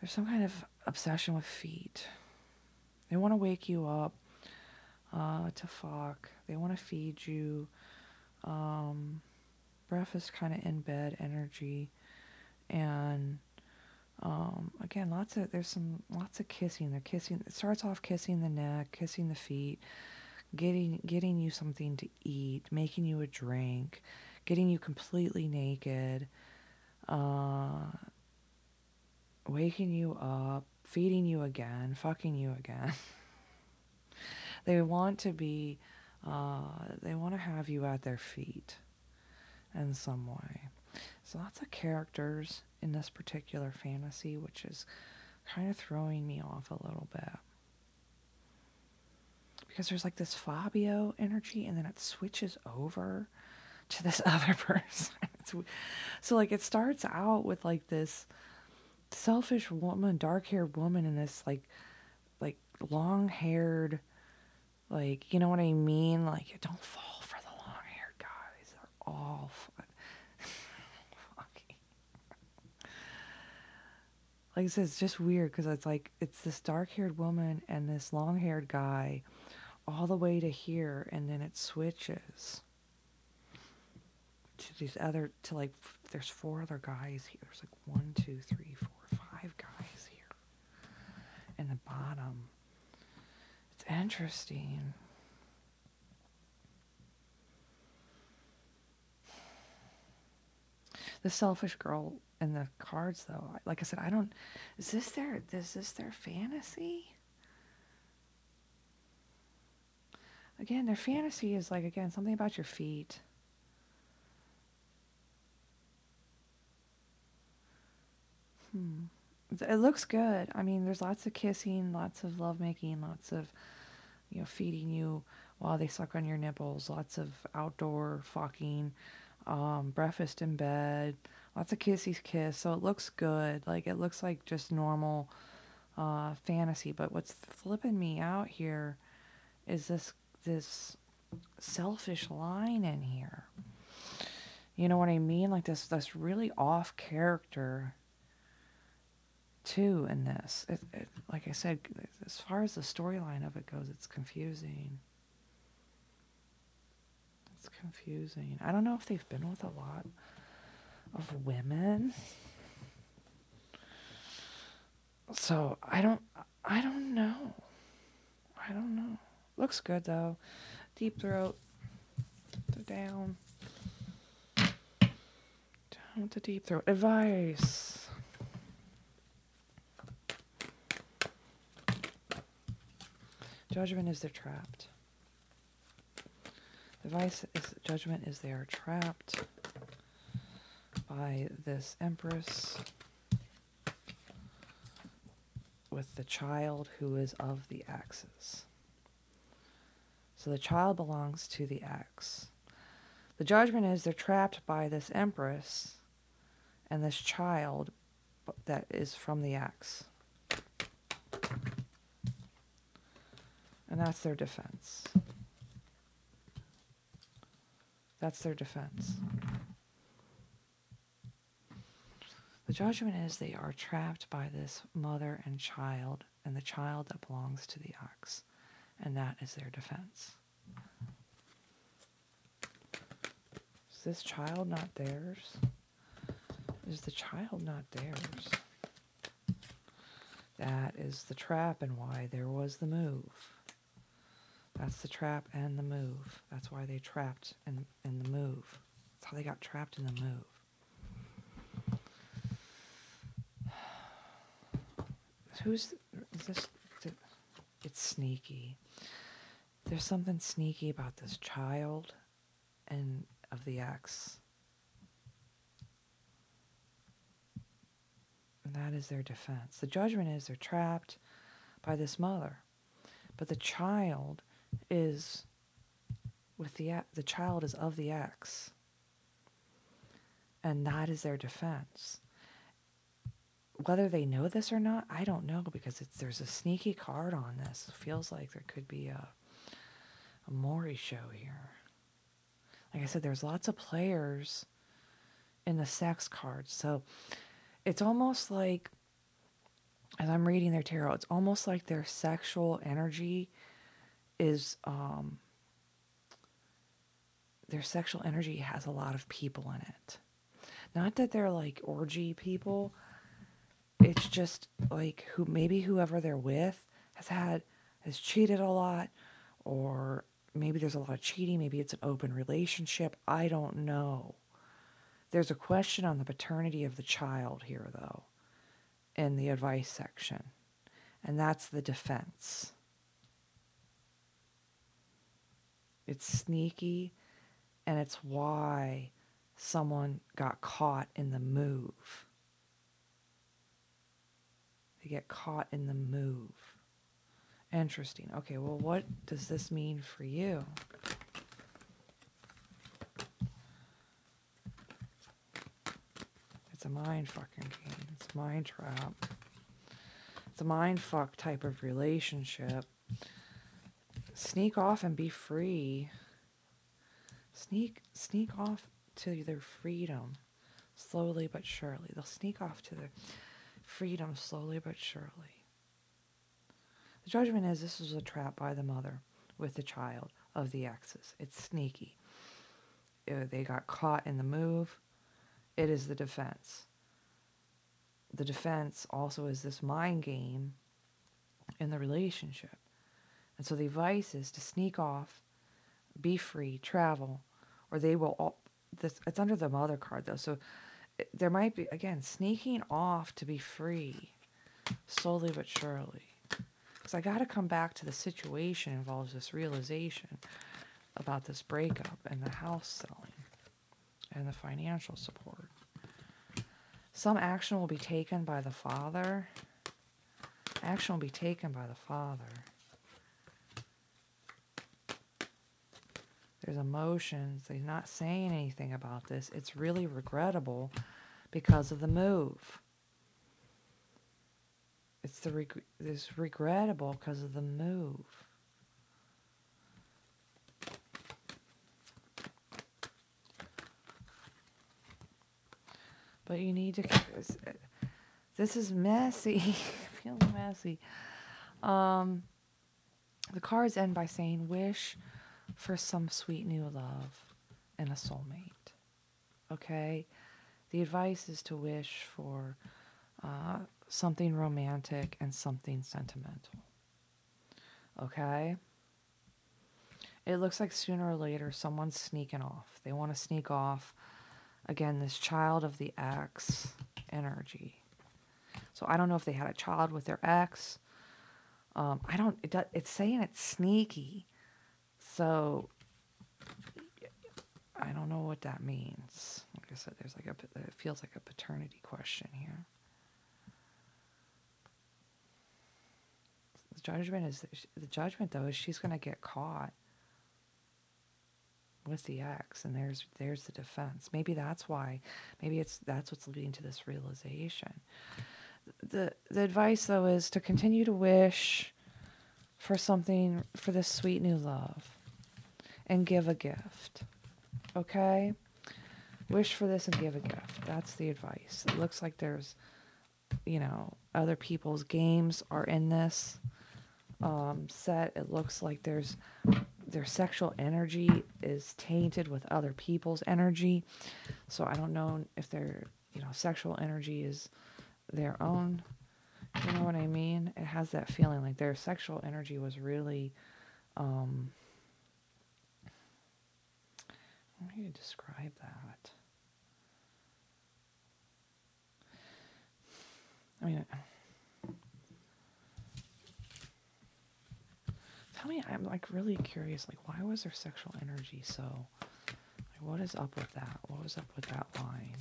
There's some kind of obsession with feet. They want to wake you up uh, to fuck. They want to feed you. Um, breakfast kind of in bed energy, and um, again, lots of there's some lots of kissing. They're kissing. It starts off kissing the neck, kissing the feet, getting getting you something to eat, making you a drink, getting you completely naked, uh, waking you up, feeding you again, fucking you again. they want to be, uh, they want to have you at their feet in some way. So lots of characters in this particular fantasy, which is kind of throwing me off a little bit. Because there's like this Fabio energy, and then it switches over to this other person. So like it starts out with like this selfish woman, dark-haired woman and this like like long-haired like you know what I mean? Like don't fall for the long-haired guys. They're Oh, all fun. like I said, it's just weird because it's like it's this dark-haired woman and this long-haired guy all the way to here and then it switches to these other to like there's four other guys here. There's like one two three four five guys here. In the bottom it's interesting the selfish girl in the cards though like i said i don't is this their is this their fantasy Again, their fantasy is like, again, something about your feet. Hmm. It looks good. I mean, there's lots of kissing, lots of lovemaking, lots of, you know, feeding you while they suck on your nipples, lots of outdoor fucking, um, breakfast in bed, lots of kissies kiss. So it looks good. Like, it looks like just normal uh, fantasy. But what's flipping me out here is this this selfish line in here. You know what I mean? Like this this really off character too in this. It, it, like I said, as far as the storyline of it goes, it's confusing. It's confusing. I don't know if they've been with a lot of women. So I don't I don't know. I don't know. Looks good though. Deep throat. They're Down. Down to deep throat. Advice. Judgment is they're trapped. Advice judgment is they are trapped by this empress with the child who is of the axes. So the child belongs to the X. The judgment is they're trapped by this empress and this child that is from the X. And that's their defense. That's their defense. The judgment is they are trapped by this mother and child, and the child that belongs to the ox and that is their defense. Is this child not theirs? Is the child not theirs? That is the trap and why there was the move. That's the trap and the move. That's why they trapped in, in the move. That's how they got trapped in the move. Who's is this? It's sneaky there's something sneaky about this child and of the ex. And that is their defense. The judgment is they're trapped by this mother. But the child is with the the child is of the ex. And that is their defense. Whether they know this or not, I don't know because it's there's a sneaky card on this. It feels like there could be a a Maury show here. Like I said, there's lots of players in the sex cards. So it's almost like, as I'm reading their tarot, it's almost like their sexual energy is, um, their sexual energy has a lot of people in it. Not that they're like orgy people. It's just like who maybe whoever they're with has had has cheated a lot or maybe there's a lot of cheating, maybe it's an open relationship. I don't know. There's a question on the paternity of the child here, though, in the advice section, and that's the defense. It's sneaky, and it's why someone got caught in the move. They get caught in the move. Interesting. Okay, well, what does this mean for you? It's a mind fucking game. It's a mind trap. It's a mind fuck type of relationship. Sneak off and be free. Sneak sneak off to their freedom slowly but surely. They'll sneak off to their freedom slowly but surely. The judgment is this was a trap by the mother with the child of the exes. It's sneaky. Uh, they got caught in the move. It is the defense. The defense also is this mind game in the relationship. And so the advice is to sneak off, be free, travel, or they will. All, this, it's under the mother card though, so it, there might be again sneaking off to be free, slowly but surely. Because I got to come back to the situation involves this realization about this breakup and the house selling and the financial support. Some action will be taken by the father. Action will be taken by the father. There's emotions. They're not saying anything about this. It's really regrettable because of the move. It's the reg- it's regrettable because of the move. But you need to. This is messy. feeling messy. Um, the cards end by saying, "Wish for some sweet new love and a soulmate." Okay, the advice is to wish for uh, something romantic and something sentimental. Okay. It looks like sooner or later someone's sneaking off. They want to sneak off again, this child of the ex energy. So I don't know if they had a child with their ex. Um, I don't. It, it's saying it's sneaky, so I don't know what that means. Like I said, there's like a. It feels like a paternity question here. The judgment is the judgment though is she's going to get caught with the ex and there's there's the defense maybe that's why maybe it's that's what's leading to this realization the the advice though is to continue to wish for something for this sweet new love and give a gift okay wish for this and give a gift that's the advice it looks like there's you know other people's games are in this um, set it looks like there's their sexual energy is tainted with other people's energy. So I don't know if their, you know, sexual energy is their own. You know what I mean? It has that feeling like their sexual energy was really um how do you describe that? I mean, tell me, I'm like really curious. Like, why was their sexual energy so? Like, what is up with that? What was up with that line?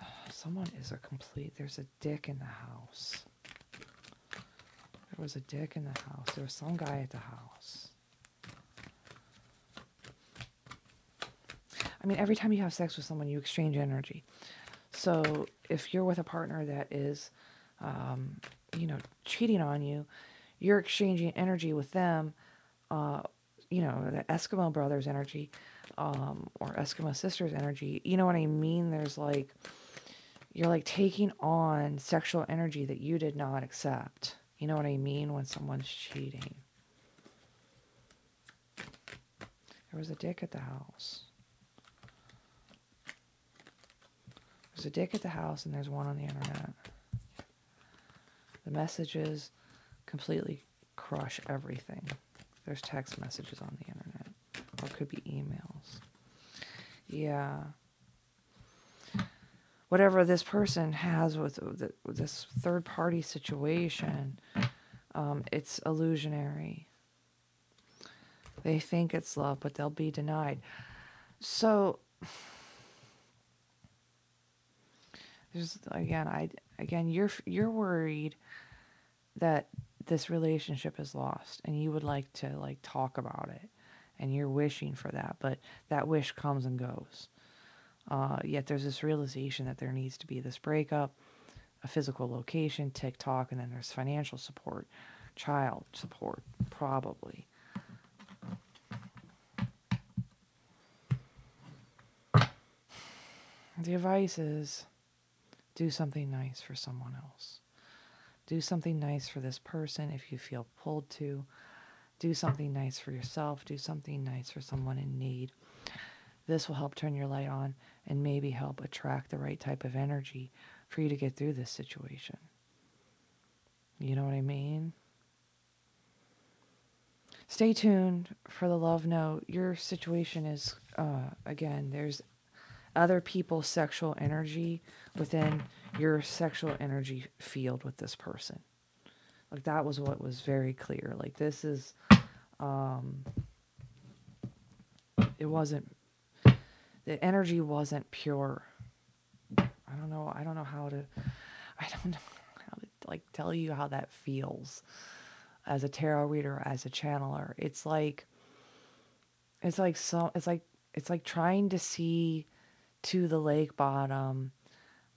Someone is a complete. There's a dick in the house. There was a dick in the house. There was some guy at the house. I mean, every time you have sex with someone, you exchange energy. So if you're with a partner that is um, you know, cheating on you, you're exchanging energy with them, uh, you know, the Eskimo brothers' energy, um, or Eskimo sisters' energy. You know what I mean? There's like, you're like taking on sexual energy that you did not accept. You know what I mean? When someone's cheating. There was a dick at the house. There's a dick at the house, and there's one on the internet. The messages completely crush everything. There's text messages on the internet, or could be emails. Yeah. Whatever this person has with, with this third party situation, um, it's illusionary. They think it's love, but they'll be denied. So, again, I again, you're you're worried that this relationship is lost and you would like to like talk about it and you're wishing for that, but that wish comes and goes. Uh, yet there's this realization that there needs to be this breakup, a physical location, TikTok, and then there's financial support, child support, probably. The advice is do something nice for someone else. Do something nice for this person if you feel pulled to. Do something nice for yourself. Do something nice for someone in need. This will help turn your light on and maybe help attract the right type of energy for you to get through this situation. You know what I mean? Stay tuned for the love note. Your situation is, uh, again, there's other people's sexual energy within your sexual energy field with this person. Like that was what was very clear. Like this is um it wasn't the energy wasn't pure. I don't know I don't know how to I don't know how to like tell you how that feels as a tarot reader as a channeler. It's like it's like so it's like it's like trying to see to the lake bottom,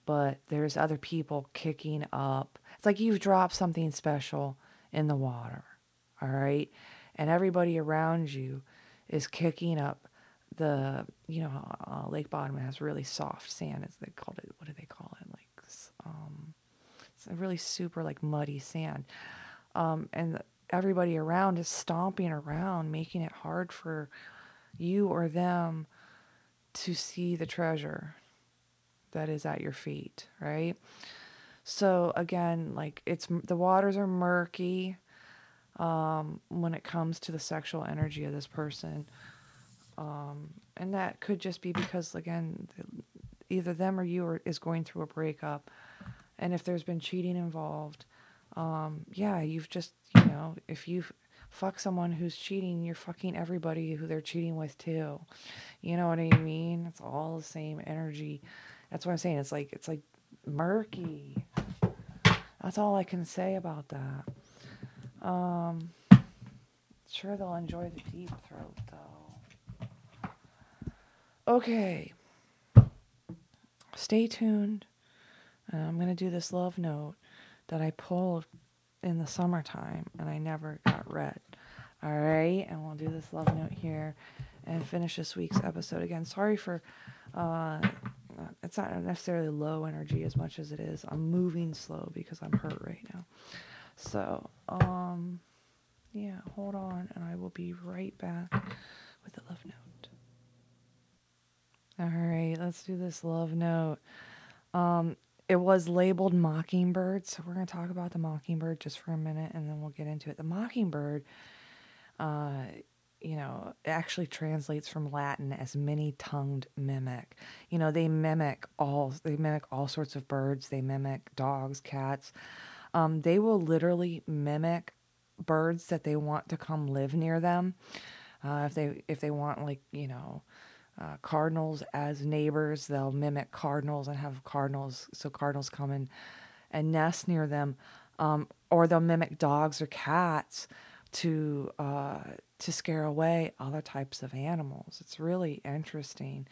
but there's other people kicking up. It's like you've dropped something special in the water, all right? And everybody around you is kicking up the, you know, uh, lake bottom has really soft sand, as they called it. What do they call it? Like, um, it's a really super, like, muddy sand. Um, and everybody around is stomping around, making it hard for you or them to see the treasure that is at your feet, right? So again, like it's the waters are murky um, when it comes to the sexual energy of this person, um, and that could just be because again, either them or you are, is going through a breakup, and if there's been cheating involved, um, yeah, you've just you know if you've fuck someone who's cheating, you're fucking everybody who they're cheating with too. You know what I mean? It's all the same energy. That's what I'm saying. It's like it's like murky. That's all I can say about that. Um sure they'll enjoy the deep throat though. Okay. Stay tuned. Uh, I'm going to do this love note that I pulled in the summertime and I never got read. All right, and we'll do this love note here and finish this week's episode again. Sorry for uh it's not necessarily low energy as much as it is. I'm moving slow because I'm hurt right now. So, um yeah, hold on and I will be right back with the love note. All right, let's do this love note. Um it was labeled Mockingbird, so we're going to talk about the Mockingbird just for a minute and then we'll get into it. The Mockingbird, uh, you know, actually translates from Latin as many-tongued mimic. You know, they mimic all they mimic all sorts of birds. They mimic dogs, cats. Um, they will literally mimic birds that they want to come live near them. Uh, if they if they want like you know uh, cardinals as neighbors. They'll mimic cardinals and have cardinals, so cardinals come in and nest near them, um, or they'll mimic dogs or cats to uh, to scare away other types of animals. It's really interesting.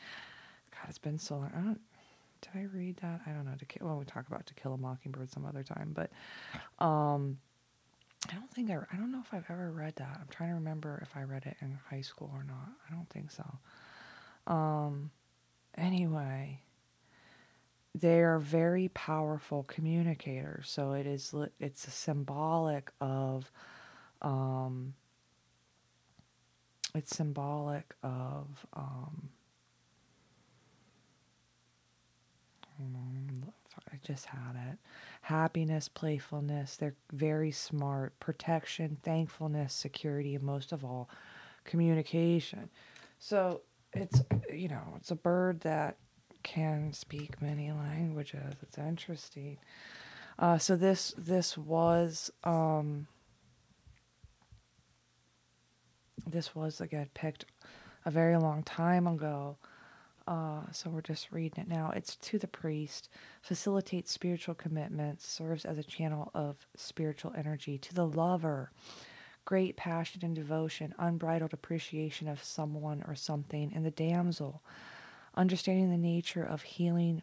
God, it's been so long. I don't. Did I read that? I don't know. To kill. Well, we talk about To Kill a Mockingbird some other time, but um, I don't think I. I don't know if I've ever read that. I'm trying to remember if I read it in high school or not. I don't think so. Um, anyway, they are very powerful communicators. So it is it's symbolic of um, it's symbolic of um, I just had it. Happiness, playfulness. They're very smart. Protection, thankfulness, security, and most of all, communication. So it's you know it's a bird that can speak many languages. It's interesting. Uh, so this this was um, this was again picked a very long time ago. Uh, so we're just reading it now. It's to the priest, facilitates spiritual commitments, serves as a channel of spiritual energy. To the lover, great passion and devotion, unbridled appreciation of someone or something, and the damsel, understanding the nature of healing,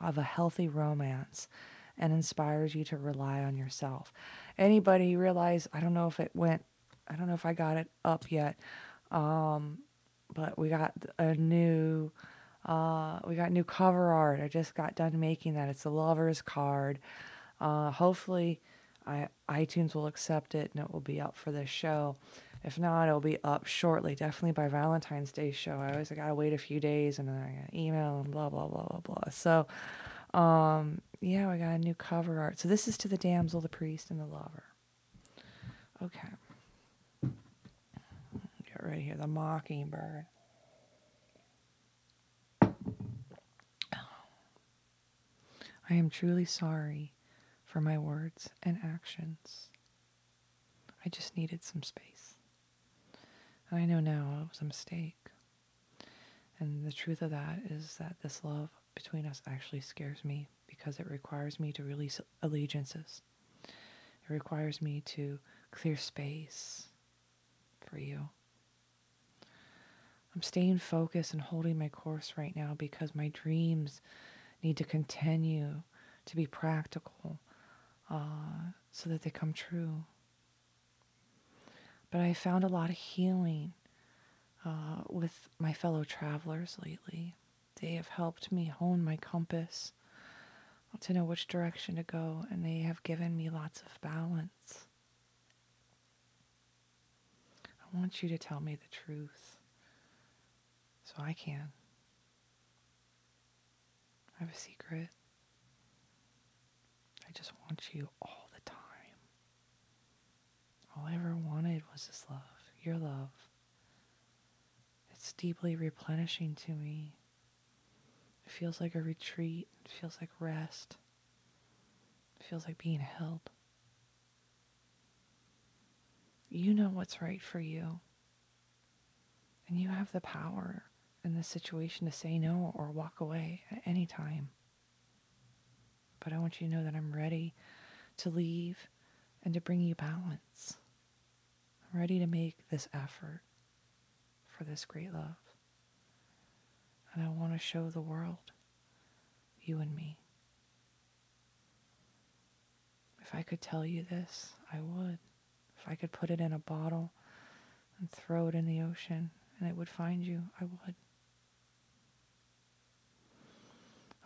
of a healthy romance, and inspires you to rely on yourself. Anybody realize, I don't know if it went, I don't know if I got it up yet, um, but we got a new, uh, we got new cover art. I just got done making that. It's a lover's card. Uh, hopefully, I, iTunes will accept it and it will be up for this show. If not, it'll be up shortly, definitely by Valentine's Day show. I always gotta wait a few days and then I got email and blah blah blah blah blah. So, um, yeah, we got a new cover art. So this is to the damsel, the priest, and the lover. Okay. Get right here, the mockingbird. I am truly sorry for my words and actions. I just needed some space. And I know now it was a mistake. And the truth of that is that this love between us actually scares me because it requires me to release allegiances. It requires me to clear space for you. I'm staying focused and holding my course right now because my dreams need to continue to be practical uh, so that they come true. But I found a lot of healing uh, with my fellow travelers lately. They have helped me hone my compass to know which direction to go, and they have given me lots of balance. I want you to tell me the truth so I can. I have a secret. Just want you all the time. All I ever wanted was this love, your love. It's deeply replenishing to me. It feels like a retreat. It feels like rest. It feels like being held. You know what's right for you. And you have the power in this situation to say no or walk away at any time. But I want you to know that I'm ready to leave and to bring you balance. I'm ready to make this effort for this great love. And I want to show the world you and me. If I could tell you this, I would. If I could put it in a bottle and throw it in the ocean and it would find you, I would.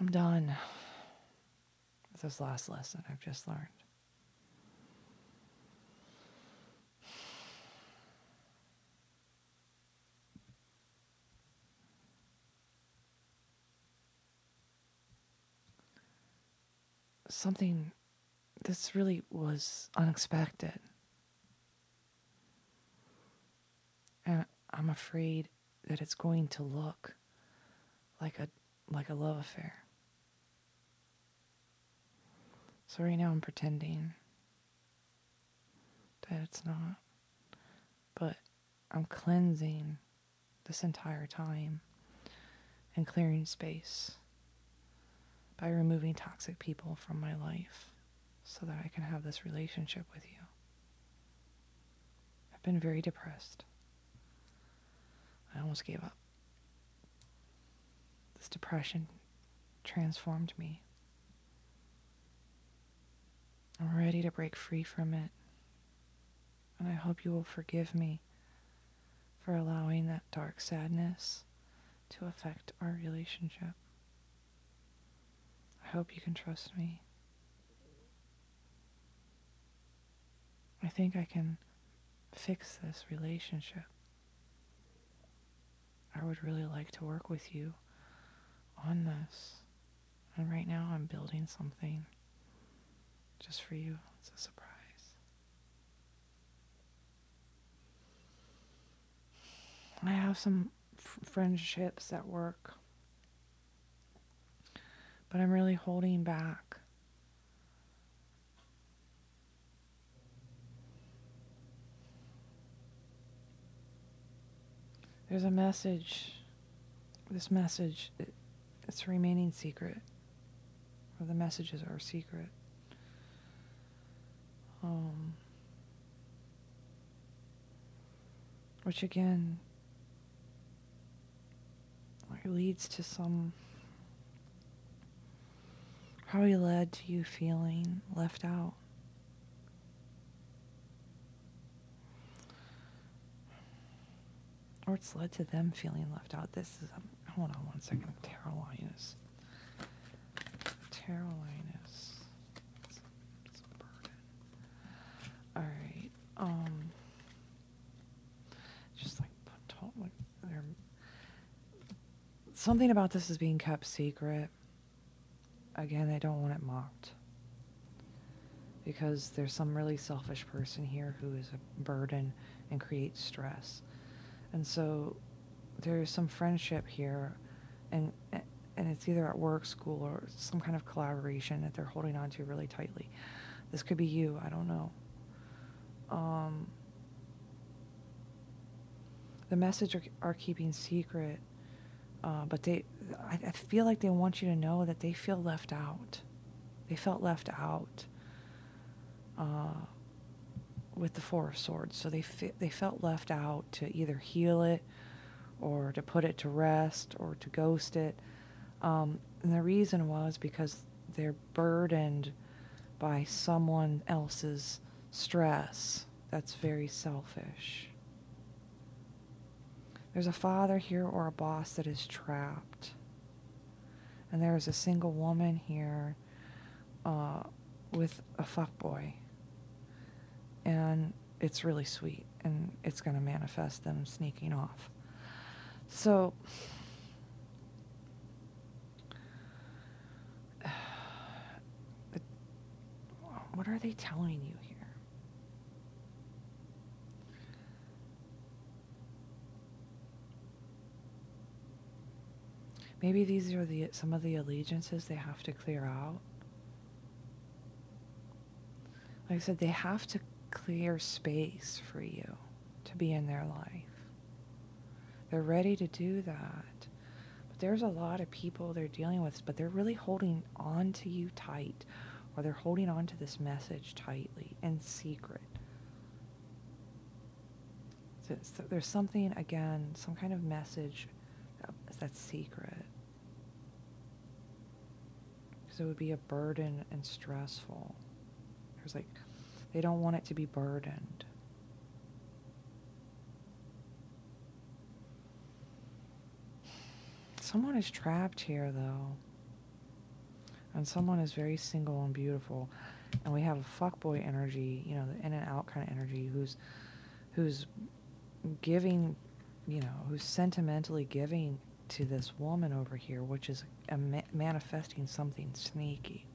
I'm done this last lesson I've just learned. something this really was unexpected. And I'm afraid that it's going to look like a like a love affair. So right now I'm pretending that it's not. But I'm cleansing this entire time and clearing space by removing toxic people from my life so that I can have this relationship with you. I've been very depressed. I almost gave up. This depression transformed me. I'm ready to break free from it. And I hope you will forgive me for allowing that dark sadness to affect our relationship. I hope you can trust me. I think I can fix this relationship. I would really like to work with you on this. And right now I'm building something just for you. It's a surprise. I have some f- friendships at work but I'm really holding back. There's a message. This message, it, it's remaining secret. Or the messages are secret. Um, which again leads to some probably led to you feeling left out. Or it's led to them feeling left out. This is, um, hold on one second. Carolinus. Carolinus. It's, it's a burden. All right. Um, just like, like they're, something about this is being kept secret again, I don't want it mocked. Because there's some really selfish person here who is a burden and creates stress. And so there's some friendship here and and it's either at work, school, or some kind of collaboration that they're holding on to really tightly. This could be you, I don't know. Um, the message are, are keeping secret uh, but they, I, I, feel like they want you to know that they feel left out. They felt left out uh, with the Four of Swords. So they fe- they felt left out to either heal it, or to put it to rest, or to ghost it. Um, and the reason was because they're burdened by someone else's stress. That's very selfish. There's a father here or a boss that is trapped. And there is a single woman here uh, with a fuck boy. And it's really sweet. And it's going to manifest them sneaking off. So. What are they telling you here? Maybe these are the some of the allegiances they have to clear out. Like I said, they have to clear space for you to be in their life. They're ready to do that. But there's a lot of people they're dealing with, but they're really holding on to you tight, or they're holding on to this message tightly in secret. So, there's something, again, some kind of message that's secret. Because it would be a burden and stressful. There's like, they don't want it to be burdened. Someone is trapped here, though. And someone is very single and beautiful. And we have a fuckboy energy, you know, the in and out kind of energy, who's who's giving, you know, who's sentimentally giving to this woman over here, which is ma- manifesting something sneaky.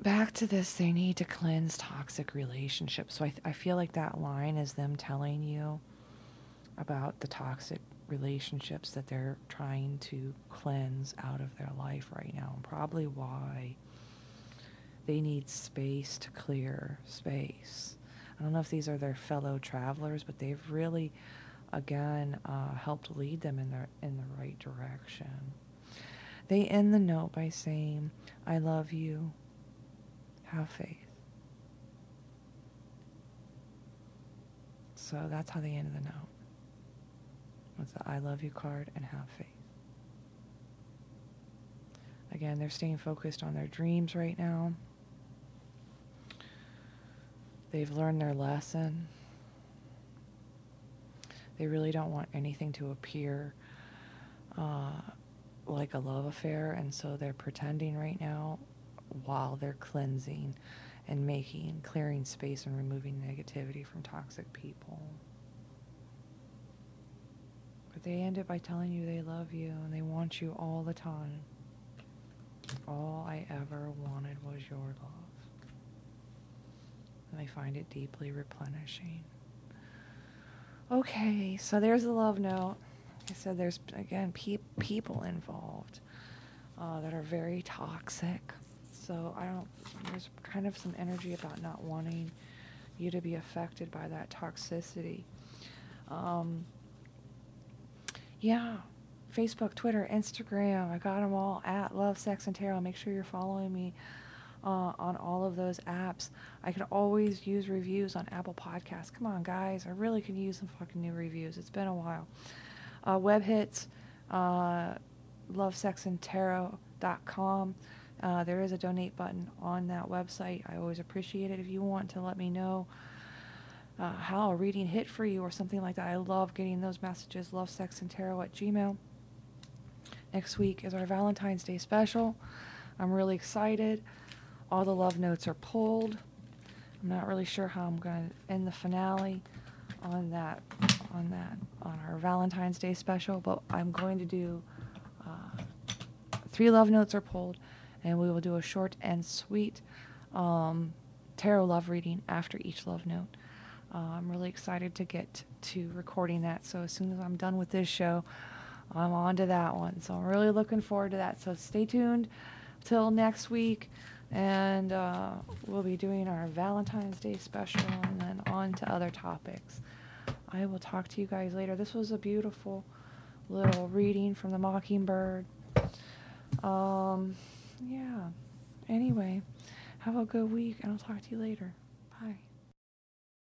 Back to this, they need to cleanse toxic relationships. So I, th- I feel like that line is them telling you about the toxic relationships that they're trying to cleanse out of their life right now, and probably why they need space to clear space. I don't know if these are their fellow travelers, but they've really again uh, helped lead them in the in the right direction. They end the note by saying, "I love you. Have faith." So that's how they end the note. With the "I love you" card and "Have faith." Again, they're staying focused on their dreams right now. They've learned their lesson. They really don't want anything to appear uh, like a love affair, and so they're pretending right now while they're cleansing and making, clearing space and removing negativity from toxic people. But they end it by telling you they love you and they want you all the time. All I ever wanted was your love. And I find it deeply replenishing. Okay, so there's the love note. I said, there's again pe- people involved uh, that are very toxic. So I don't. There's kind of some energy about not wanting you to be affected by that toxicity. Um, yeah, Facebook, Twitter, Instagram. I got them all at Love, Sex, and Tarot. Make sure you're following me uh, on all of those apps. I could always use reviews on Apple Podcasts. Come on, guys. I really could use some fucking new reviews. It's been a while. Uh, web hits, uh, lovesexandtarot.com. Uh, there is a donate button on that website. I always appreciate it if you want to let me know uh, how a reading hit for you or something like that. I love getting those messages. Love, sex, and tarot at Gmail. Next week is our Valentine's Day special. I'm really excited. All the love notes are pulled. I'm not really sure how I'm going to end the finale on that on that on our Valentine's Day special, but I'm going to do uh, three love notes are pulled, and we will do a short and sweet um, tarot love reading after each love note. Uh, I'm really excited to get to recording that. So as soon as I'm done with this show, I'm on to that one. So I'm really looking forward to that. So stay tuned till next week, and uh, we'll be doing our Valentine's Day special and then on to other topics. I will talk to you guys later. This was a beautiful little reading from the Mockingbird. Um, yeah. Anyway, have a good week, and I'll talk to you later.